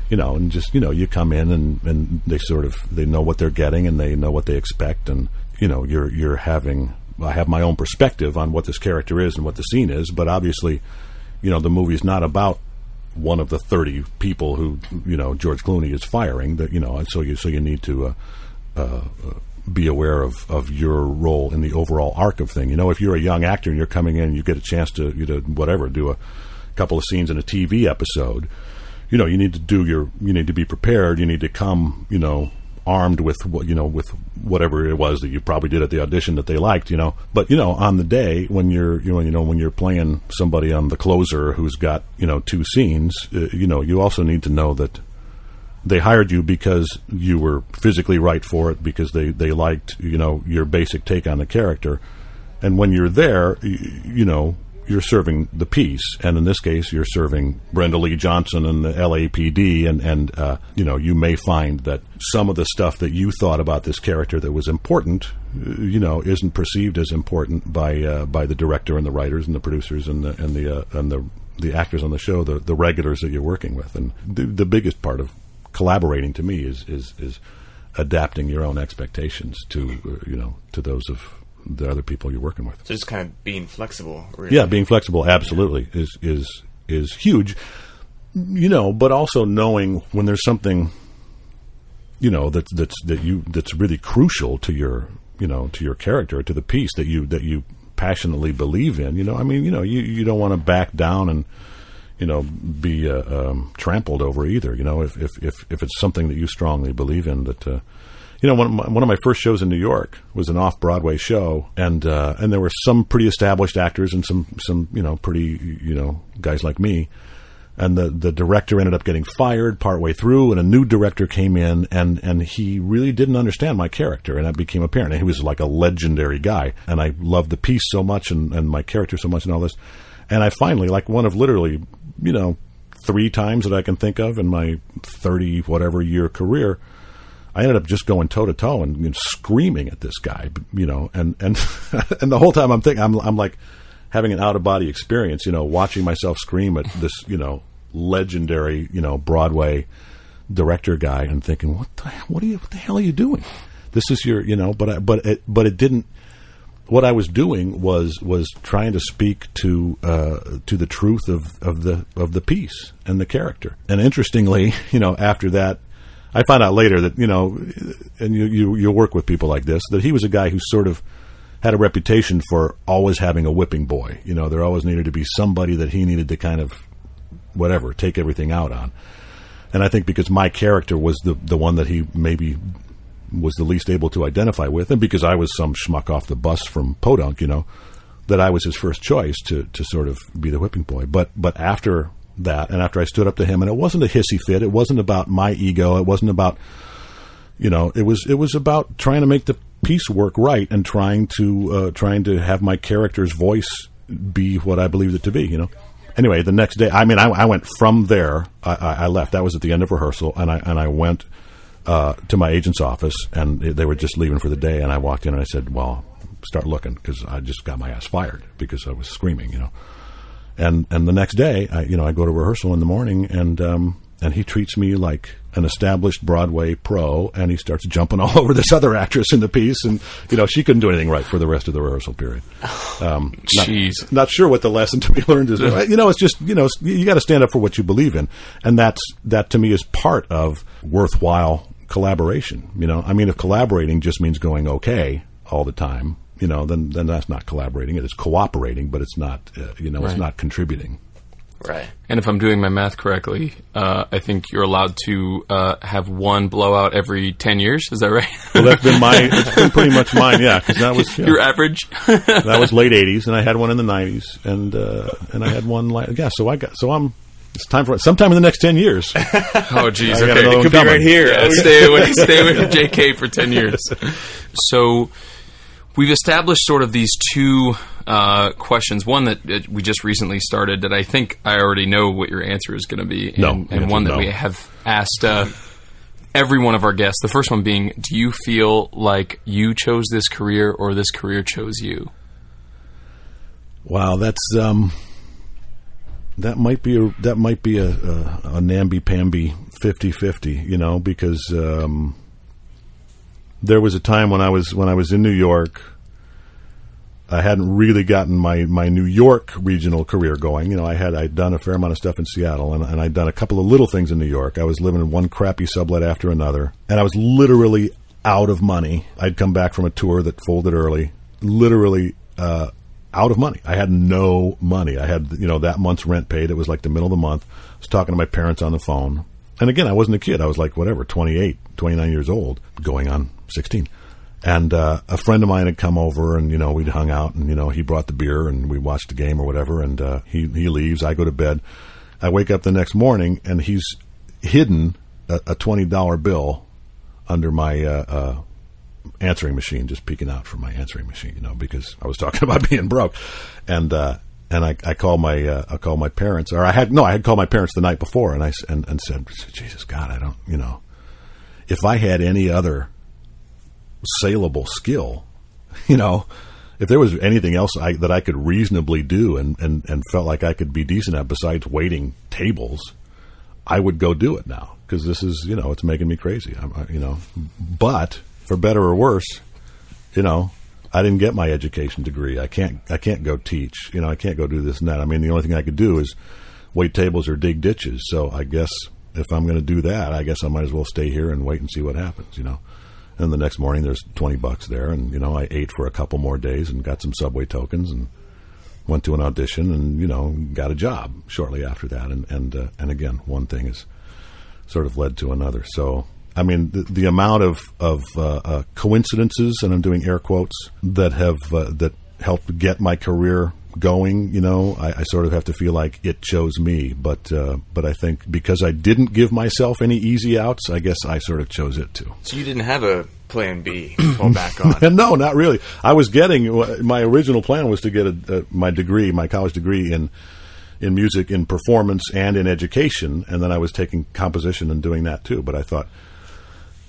you know, and just you know you come in and and they sort of they know what they're getting and they know what they expect and you know you're you're having I have my own perspective on what this character is and what the scene is, but obviously, you know, the movie's not about one of the 30 people who you know George Clooney is firing that you know and so you so you need to uh, uh, be aware of, of your role in the overall arc of thing. You know, if you're a young actor and you're coming in and you get a chance to, you know, whatever, do a couple of scenes in a TV episode, you know, you need to do your, you need to be prepared. You need to come, you know, armed with you know, with whatever it was that you probably did at the audition that they liked, you know. But, you know, on the day when you're, you know, you know, when you're playing somebody on the closer who's got, you know, two scenes, uh, you know, you also need to know that, they hired you because you were physically right for it because they, they liked you know your basic take on the character and when you're there you, you know you're serving the piece and in this case you're serving Brenda Leigh Johnson and the LAPD and and uh, you know you may find that some of the stuff that you thought about this character that was important you know isn't perceived as important by uh, by the director and the writers and the producers and the and the uh, and the the actors on the show the the regulars that you're working with. And the, the biggest part of collaborating to me is is is adapting your own expectations to uh, you know to those of the other people you're working with. So just kind of being flexible. Really. Yeah, being flexible absolutely is is is huge. You know, but also knowing when there's something you know that's that's that you that's really crucial to your you know to your character to the piece that you that you passionately believe in. You know, I mean, you know, you you don't want to back down and you know, be uh, um, trampled over either. You know, if, if, if, if it's something that you strongly believe in, that uh, you know, one of, my, one of my first shows in New York was an off Broadway show, and uh, and there were some pretty established actors and some some you know pretty you know guys like me. and the the director ended up getting fired partway through, and a new director came in, and and he really didn't understand my character, and that became apparent. And he was like a legendary guy, and I loved the piece so much, and and my character so much, and all this. And I finally, like one of literally, you know, three times that I can think of in my thirty whatever year career. I ended up just going toe to toe and screaming at this guy, you know, and and <laughs> and the whole time I'm thinking I'm I'm like having an out of body experience, you know, watching myself scream at this, you know, legendary, you know, Broadway director guy and thinking, what the what are you what the hell are you doing? This is your, you know, but I, but it but it didn't what I was doing was was trying to speak to uh, to the truth of, of the of the piece and the character. And interestingly, <laughs> you know, after that, I found out later that you know, and you you, you work with people like this that he was a guy who sort of had a reputation for always having a whipping boy. You know, there always needed to be somebody that he needed to kind of whatever take everything out on. And I think because my character was the the one that he maybe was the least able to identify with, and because I was some schmuck off the bus from Podunk, you know, that I was his first choice to to sort of be the whipping boy. But but after that, and after I stood up to him, and it wasn't a hissy fit, it wasn't about my ego, it wasn't about you know, it was it was about trying to make the piece work right and trying to uh, trying to have my character's voice be what I believed it to be, you know. Anyway, the next day, I mean, I, I went from there. I, I left. That was at the end of rehearsal, and I and I went uh, to my agent's office, and they were just leaving for the day. And I walked in and I said, "Well, start looking," because I just got my ass fired because I was screaming, you know. And and the next day, I you know I go to rehearsal in the morning, and um, and he treats me like an established Broadway pro, and he starts jumping <laughs> all over this other actress in the piece, and you know she couldn't do anything right for the rest of the rehearsal period. Um, Jeez. not, not sure what the lesson to be <laughs> learned is. you know, it's just you know you got to stand up for what you believe in, and that's that to me is part of worthwhile collaboration. You know, I mean, if collaborating just means going okay all the time, you know, then then that's not collaborating. It is cooperating, but it's not uh, you know it's not contributing. Right. And if I'm doing my math correctly, uh, I think you're allowed to uh, have one blowout every 10 years. Is that right? Well, that's been my <laughs> it's been pretty much mine, yeah, because that was yeah. Your average? <laughs> that was late '80s, and I had one in the '90s, and uh, and I had one like yeah. So I got so I'm. It's time for sometime in the next ten years. <laughs> Oh, geez. I got Okay. another one Could be coming. right here. Yeah, stay away, stay away from JK for 10 years. So we've established sort of these two uh, questions. One that uh, we just recently started that I think I already know what your answer is going to be. And, No, and one that no. we have asked uh, every one of our guests. The first one being Do you feel like you chose this career or this career chose you? Wow, that's um, that might be a that might be a a, a namby pamby 50-50, you know, because um, there was a time when I was when I was in New York. I hadn't really gotten my, my New York regional career going. You know, I had I'd done a fair amount of stuff in Seattle, and, and I'd done a couple of little things in New York. I was living in one crappy sublet after another, and I was literally out of money. I'd come back from a tour that folded early, literally uh, out of money. I had no money. I had you know that month's rent paid. It was like the middle of the month. I was talking to my parents on the phone, and again, I wasn't a kid. I was like whatever, 28, 29 years old, going on sixteen. And uh, a friend of mine had come over, and you know we'd hung out, and you know he brought the beer, and we watched the game or whatever. And uh, he he leaves. I go to bed. I wake up the next morning, and he's hidden a, a twenty dollar bill under my uh, uh, answering machine, just peeking out from my answering machine, you know, because I was talking <laughs> about being broke, and uh, and I, I called my uh, I called my parents, or I had no, I had called my parents the night before, and I and, and said, Jesus God, I don't, you know, if I had any other saleable skill, <laughs> you know, if there was anything else I, that I could reasonably do and, and, and felt like I could be decent at besides waiting tables, I would go do it now because this is, you know, it's making me crazy. I'm, you know, but for better or worse, you know, I didn't get my education degree. I can't, I can't go teach. You know, I can't go do this and that. I mean, the only thing I could do is wait tables or dig ditches. So I guess if I'm going to do that, I guess I might as well stay here and wait and see what happens. You know. And the next morning, there's twenty bucks there, and you know, I ate for a couple more days and got some subway tokens and went to an audition and you know got a job shortly after that. And and uh, and again, one thing has sort of led to another. So I mean, the, the amount of of uh, uh, coincidences, and I'm doing air quotes, that have uh, that helped get my career going, you know, I, I sort of have to feel like it chose me. But uh, but I think because I didn't give myself any easy outs, I guess I sort of chose it too. So you didn't have a plan B <clears throat> to fall back on. And <laughs> no, not really. I was getting my original plan was to get a, a, my degree, my college degree in in music, in performance, and in education, and then I was taking composition and doing that too. But I thought,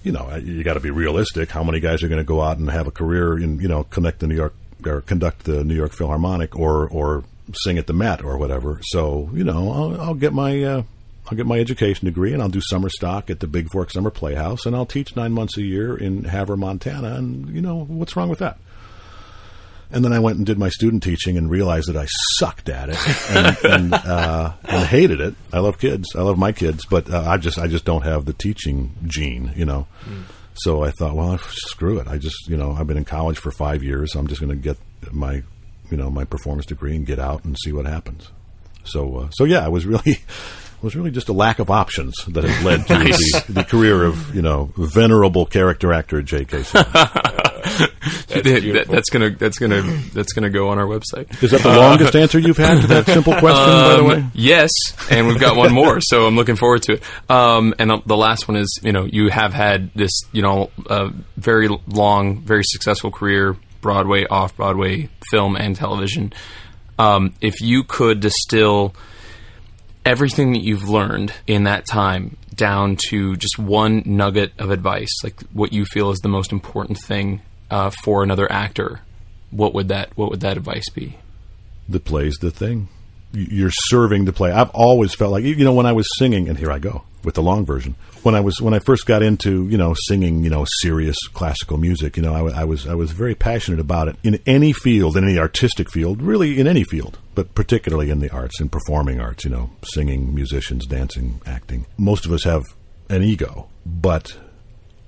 you know, you got to be realistic. How many guys are going to go out and have a career in, you know, connect the New York or conduct the New York Philharmonic or or sing at the Met or whatever? So you know, I'll, I'll get my uh, I'll get my education degree and I'll do summer stock at the Bigfork Summer Playhouse and I'll teach nine months a year in Havre, Montana. And you know, what's wrong with that? And then I went and did my student teaching and realized that I sucked at it and, <laughs> and, uh, and hated it. I love kids. I love my kids, but uh, I just I just don't have the teaching gene, you know. Mm. So I thought, well, screw it. I just you know I've been in college for five years. I'm just going to get my you know my performance degree and get out and see what happens. So uh, so yeah, I was really <laughs> it was really just a lack of options that has led to <laughs> nice. the, the, career of you know venerable character actor J.K. <laughs> <laughs> that's, that, that's, gonna that's gonna that's gonna go on our website. Is that the longest answer you've had to that simple <laughs> question? Um, by the um, way, yes, and we've got one more, so I'm looking forward to it. Um, and the last one is you know you have had this you know uh, very long, very successful career, Broadway, off Broadway, film and television. Um, if you could distill everything that you've learned in that time down to just one nugget of advice, like what you feel is the most important thing uh, for another actor, what would that what would that advice be? The play's the thing. You're serving the play. I've always felt like you know when I was singing, and here I go with the long version. When I was when I first got into you know singing you know serious classical music, you know I, I was I was very passionate about it in any field, in any artistic field, really in any field, but particularly in the arts, in performing arts. You know, singing, musicians, dancing, acting. Most of us have an ego, but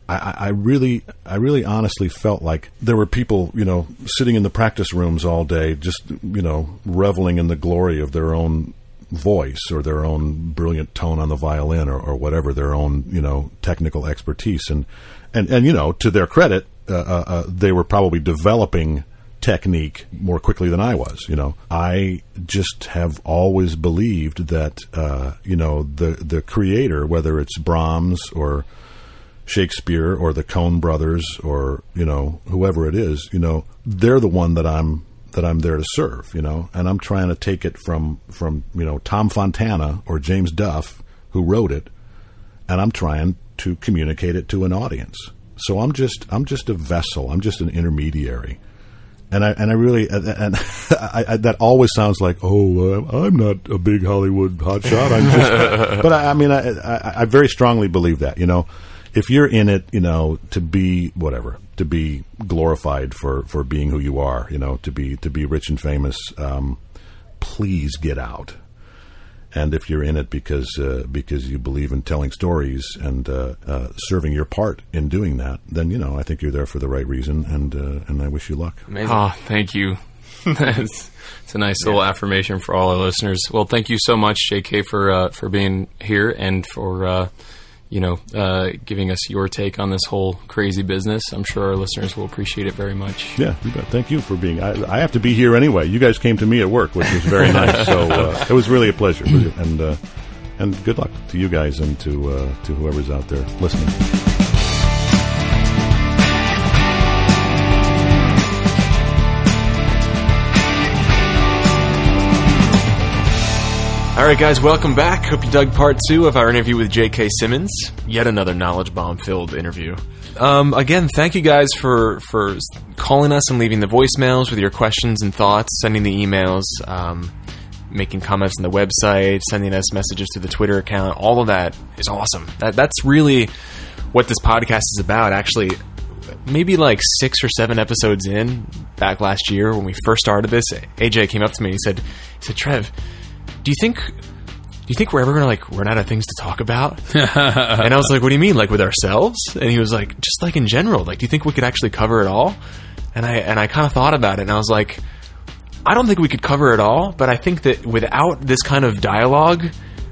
I, I, really, I really honestly felt like there were people, you know, sitting in the practice rooms all day, just you know, reveling in the glory of their own voice or their own brilliant tone on the violin or, or whatever their own you know technical expertise. And and and you know to their credit uh, uh, uh, they were probably developing technique more quickly than I was you know. I just have always believed that uh, you know the the creator whether it's Brahms or Shakespeare or the Coen brothers or you know whoever it is you know they're the one that I'm that I'm there to serve, you know, and I'm trying to take it from from you know Tom Fontana or James Duff who wrote it, and I'm trying to communicate it to an audience. So I'm just I'm just a vessel. I'm just an intermediary, and I and I really and <laughs> I, I, that always sounds like oh I'm not a big Hollywood hotshot. I'm just, <laughs> but I, I mean I, I very strongly believe that you know if you're in it, you know, to be whatever, to be glorified for for being who you are, you know, to be to be rich and famous, um, please get out. And if you're in it because uh, because you believe in telling stories and uh, uh, serving your part in doing that, then you know I think you're there for the right reason, and uh, and I wish you luck. Amazing. Oh, thank you. <laughs> it's, it's, a nice little yeah. affirmation for all our listeners. Well, thank you so much, J.K., for uh, for being here and for uh, you know, uh, giving us your take on this whole crazy business. I'm sure our listeners will appreciate it very much. Yeah, you thank you for being. I, I, have to be here anyway. You guys came to me at work, which was very <laughs> nice. So uh, it was really a pleasure, and uh, and good luck to you guys and to uh, to whoever's out there listening. All right, guys, welcome back. Hope you dug part two of our interview with J.K. Simmons. Yet another knowledge bomb filled interview. Um, again, thank you guys for for calling us and leaving the voicemails with your questions and thoughts, sending the emails, um, making comments on the website, sending us messages to the Twitter account. All of that is awesome. That, that's really what this podcast is about. Actually, maybe like six or seven episodes in back last year when we first started this, AJ came up to me and he said, he said, Trev do you think do you think we're ever gonna like run out of things to talk about? <laughs> and I was like, what do you mean, like with ourselves? And he was like, just like in general. Like, do you think we could actually cover it all? And I and I kind of thought about it, and I was like, I don't think we could cover it all, but I think that without this kind of dialogue,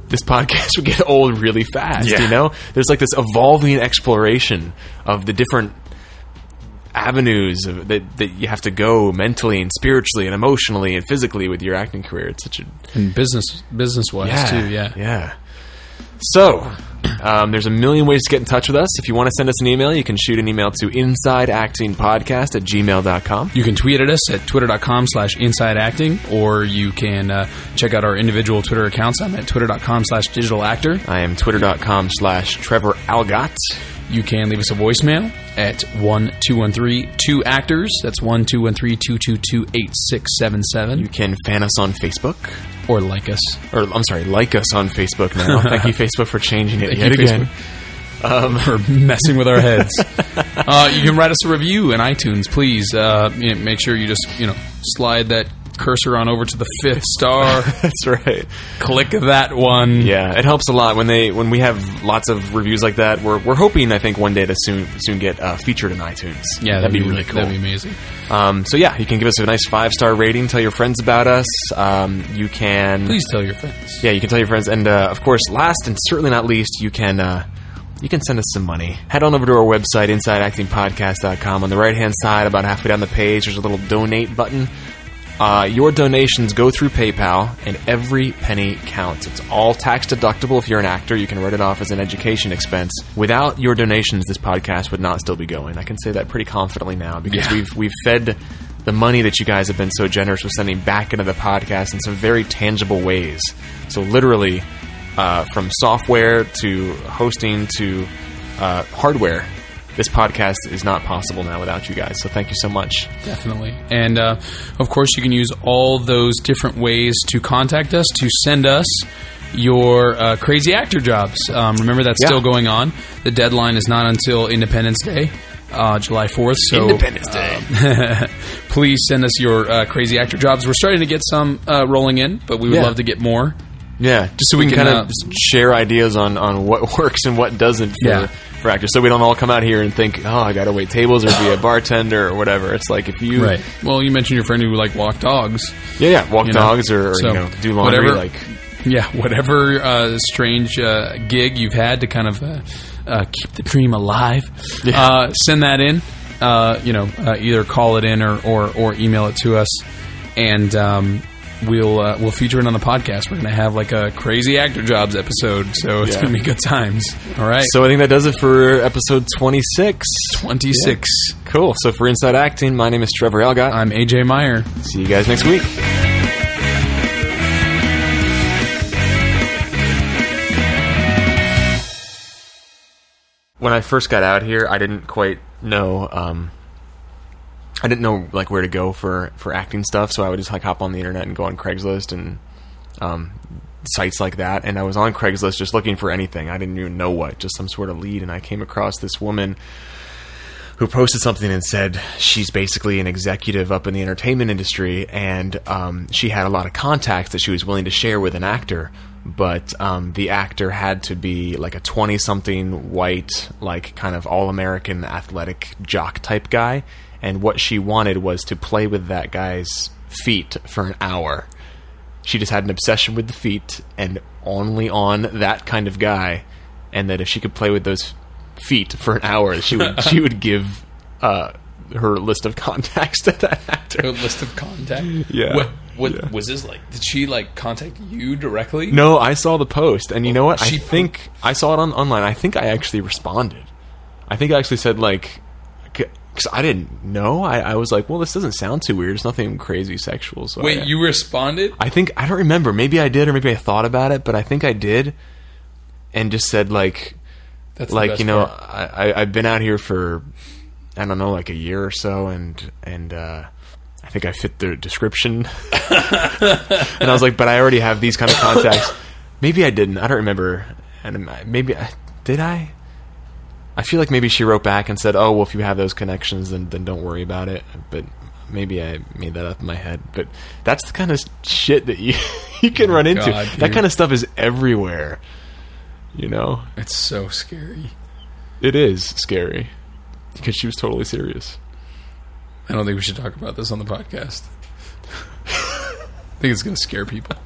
this podcast <laughs> would get old really fast. Yeah. You know, there's like this evolving exploration of the different avenues of, that that you have to go mentally and spiritually and emotionally and physically with your acting career. It's such a And business business wise too. Yeah. yeah. So, um, there's a million ways to get in touch with us. If you want to send us an email, you can shoot an email to insideactingpodcast at gmail.com. You can tweet at us at twitter.com slash insideacting, or you can uh, check out our individual Twitter accounts. I'm at twitter.com slash digital actor. I am twitter.com slash Trevor Algatt. You can leave us a voicemail at 1213-2 actors. That's 1213-222-8677. You can fan us on Facebook. Or like us. Or, I'm sorry, like us on Facebook now. <laughs> Thank you, Facebook, for changing it Thank yet you, again. Um, <laughs> for messing with our heads. <laughs> uh, you can write us a review in iTunes, please. Uh, you know, make sure you just you know slide that cursor on over to the fifth star. <laughs> That's right. click that one. Yeah, it helps a lot when they when we have lots of reviews like that. We're we're hoping I think one day to soon soon get uh, featured in iTunes. Yeah, that'd, be, really cool. That'd be amazing. Um, so yeah, you can give us a nice five star rating. Tell your friends about us. Um, you can Please tell your friends. yeah, you can tell your friends, and uh, of course, last and certainly not least, you can uh, you can send us some money. Head on over to our website, InsideActingPodcast.com. On the right hand side, about halfway down the page, there's a little donate button. Uh, your donations go through PayPal, and every penny counts. It's all tax deductible. If you're an actor, you can write it off as an education expense. Without your donations, this podcast would not still be going. I can say that pretty confidently now because Yeah. we've we've fed the money that you guys have been so generous with sending back into the podcast in some very tangible ways. So literally, uh, from software to hosting to uh, hardware, this podcast is not possible now without you guys. So thank you so much. Definitely. And uh, of course, you can use all those different ways to contact us to send us your uh, crazy actor jobs. Um, remember, that's Yeah. still going on. The deadline is not until Independence Day. Uh, July 4th. So, Independence Day. um, <laughs> please send us your uh, crazy actor jobs. We're starting to get some uh, rolling in, but we would Yeah. love to get more. Yeah, just so we, we can, kind uh, of share ideas on, on what <laughs> works and what doesn't for, Yeah. For actors. So we don't all come out here and think, oh, I got to wait tables or be a bartender or whatever. It's like if you, Well, you mentioned your friend who like walk dogs. yeah, yeah, walk You know, dogs or, or so you know do laundry. whatever- like <laughs> Yeah, whatever uh, strange uh, gig you've had to kind of uh, uh, keep the dream alive, uh, send that in. Uh, you know, uh, either call it in or, or, or email it to us, and um, we'll uh, we'll feature it on the podcast. We're going to have like a crazy actor jobs episode, so it's Yeah. going to be good times. All right, So I think that does it for episode 26. twenty six. Cool. So for Inside Acting, my name is Trevor Algatt. I'm AJ Meyer. See you guys next week. When I first got out here, I didn't quite know. Um, I didn't know like where to go for for acting stuff, so I would just like hop on the internet and go on Craigslist and um, sites like that. And I was on Craigslist just looking for anything. I didn't even know what, just some sort of lead. And I came across this woman who posted something and said she's basically an executive up in the entertainment industry, and um, she had a lot of contacts that she was willing to share with an actor. But um, the actor had to be like a twenty-something white, like kind of all-American athletic jock type guy, and what she wanted was to play with that guy's feet for an hour. She just had an obsession with the feet, and only on that kind of guy, and that if she could play with those feet for an hour, she would she would give uh, her list of contacts to that actor. list of contact. Yeah. What, what Yeah. was this like? Did she like contact you directly? No, I saw the post, and you know what? I She- think I saw it on online. I think I actually responded. I think I actually said like, because I didn't know. I, I was like, well, this doesn't sound too weird. It's nothing crazy sexual. So Wait, I, you responded? I think I don't remember. Maybe I did, or maybe I thought about it, but I think I did, and just said like, That's like you know, part. I, I I've been out here for I don't know, like a year or so, and and uh, I think I fit the description. <laughs> and I was like, but I already have these kind of contacts. Maybe I didn't. I don't remember. And maybe I, did I? I feel like maybe she wrote back and said, "Oh, well, if you have those connections, then then don't worry about it." But maybe I made that up in my head. But that's the kind of shit that you <laughs> you can oh run into. God, that kind of stuff is everywhere. You know, It's so scary. it is scary because she was totally serious. I don't think we should talk about this on the podcast. <laughs> I think it's going to scare people.